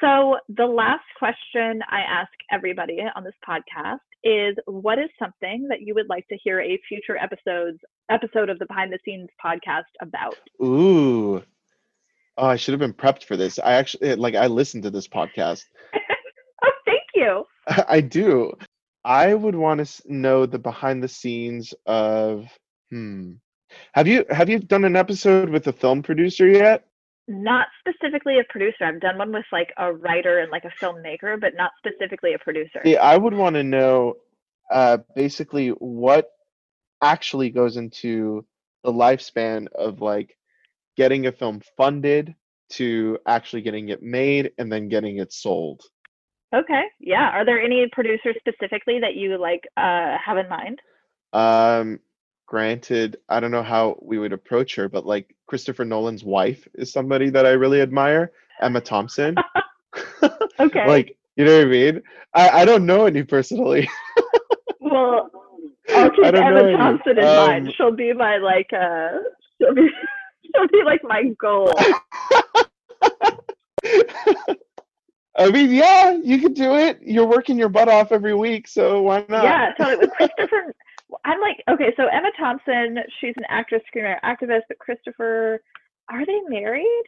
So the last question i ask everybody on this podcast is what is something that you would like to hear a future episodes episode of the behind the scenes podcast about? Ooh. Oh, I should have been prepped for this. I actually like I listened to this podcast. oh, thank you. I do. I would want to know the behind the scenes of hmm. Have you have you done an episode with a film producer yet? Not specifically a producer. I've done one with like a writer and like a filmmaker, but not specifically a producer. Yeah, I would want to know uh, basically what actually goes into the lifespan of like getting a film funded to actually getting it made and then getting it sold. Okay. Yeah. Are there any producers specifically that you like uh, have in mind? Um, granted, I don't know how we would approach her, but like Christopher Nolan's wife is somebody that I really admire, Emma Thompson. okay. like, you know what I mean? I, I don't know any personally. well, I'll keep Emma Thompson in um, mind. She'll be my like uh she'll be she'll be like my goal. I mean, yeah, you could do it. You're working your butt off every week, so why not? Yeah, totally. With Christopher I'm like, okay, so Emma Thompson, she's an actress, screenwriter, activist, but Christopher, are they married?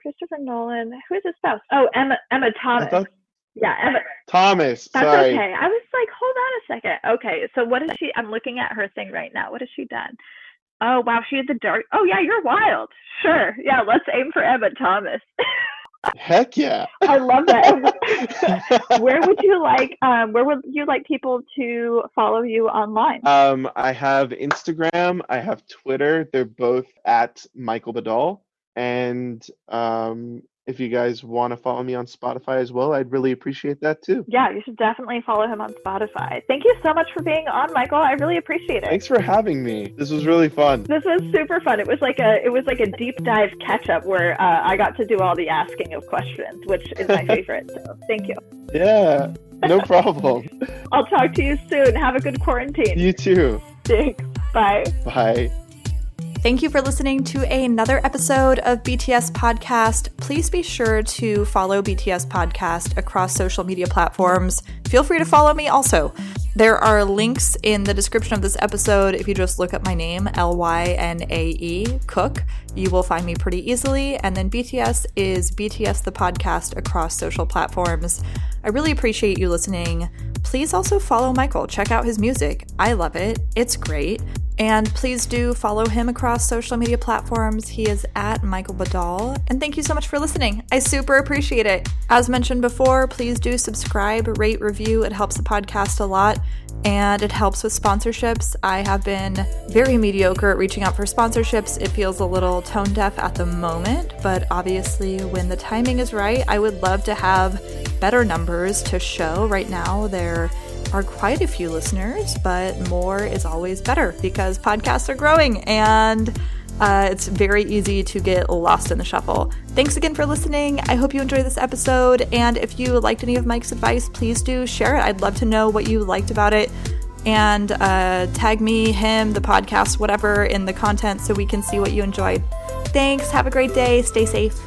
Christopher Nolan, who is his spouse? Oh, Emma Emma Thomas. Thought, yeah, Emma Thomas. That's sorry. okay. I was like, hold on a second. Okay, so what is she? I'm looking at her thing right now. What has she done? Oh wow, she had the dark. Oh yeah, you're wild. Sure. Yeah, let's aim for Emma Thomas. Heck yeah. I love that. where would you like um, where would you like people to follow you online? Um, I have Instagram, I have Twitter. They're both at Michael Badal. And um, if you guys want to follow me on Spotify as well, I'd really appreciate that too. Yeah, you should definitely follow him on Spotify. Thank you so much for being on, Michael. I really appreciate it. Thanks for having me. This was really fun. This was super fun. It was like a it was like a deep dive catch up where uh, I got to do all the asking of questions, which is my favorite. so thank you. Yeah, no problem. I'll talk to you soon. Have a good quarantine. You too. Thanks. Bye. Bye. Thank you for listening to another episode of BTS Podcast. Please be sure to follow BTS Podcast across social media platforms. Feel free to follow me also. There are links in the description of this episode. If you just look up my name, L Y N A E, Cook, you will find me pretty easily. And then BTS is BTS the Podcast across social platforms. I really appreciate you listening. Please also follow Michael. Check out his music. I love it, it's great. And please do follow him across social media platforms. He is at Michael Badal. And thank you so much for listening. I super appreciate it. As mentioned before, please do subscribe, rate, review. It helps the podcast a lot and it helps with sponsorships. I have been very mediocre at reaching out for sponsorships. It feels a little tone deaf at the moment, but obviously, when the timing is right, I would love to have better numbers to show. Right now, there are quite a few listeners, but more is always better because podcasts are growing and uh, it's very easy to get lost in the shuffle. Thanks again for listening. I hope you enjoyed this episode. And if you liked any of Mike's advice, please do share it. I'd love to know what you liked about it. And uh, tag me, him, the podcast, whatever in the content so we can see what you enjoyed. Thanks. Have a great day. Stay safe.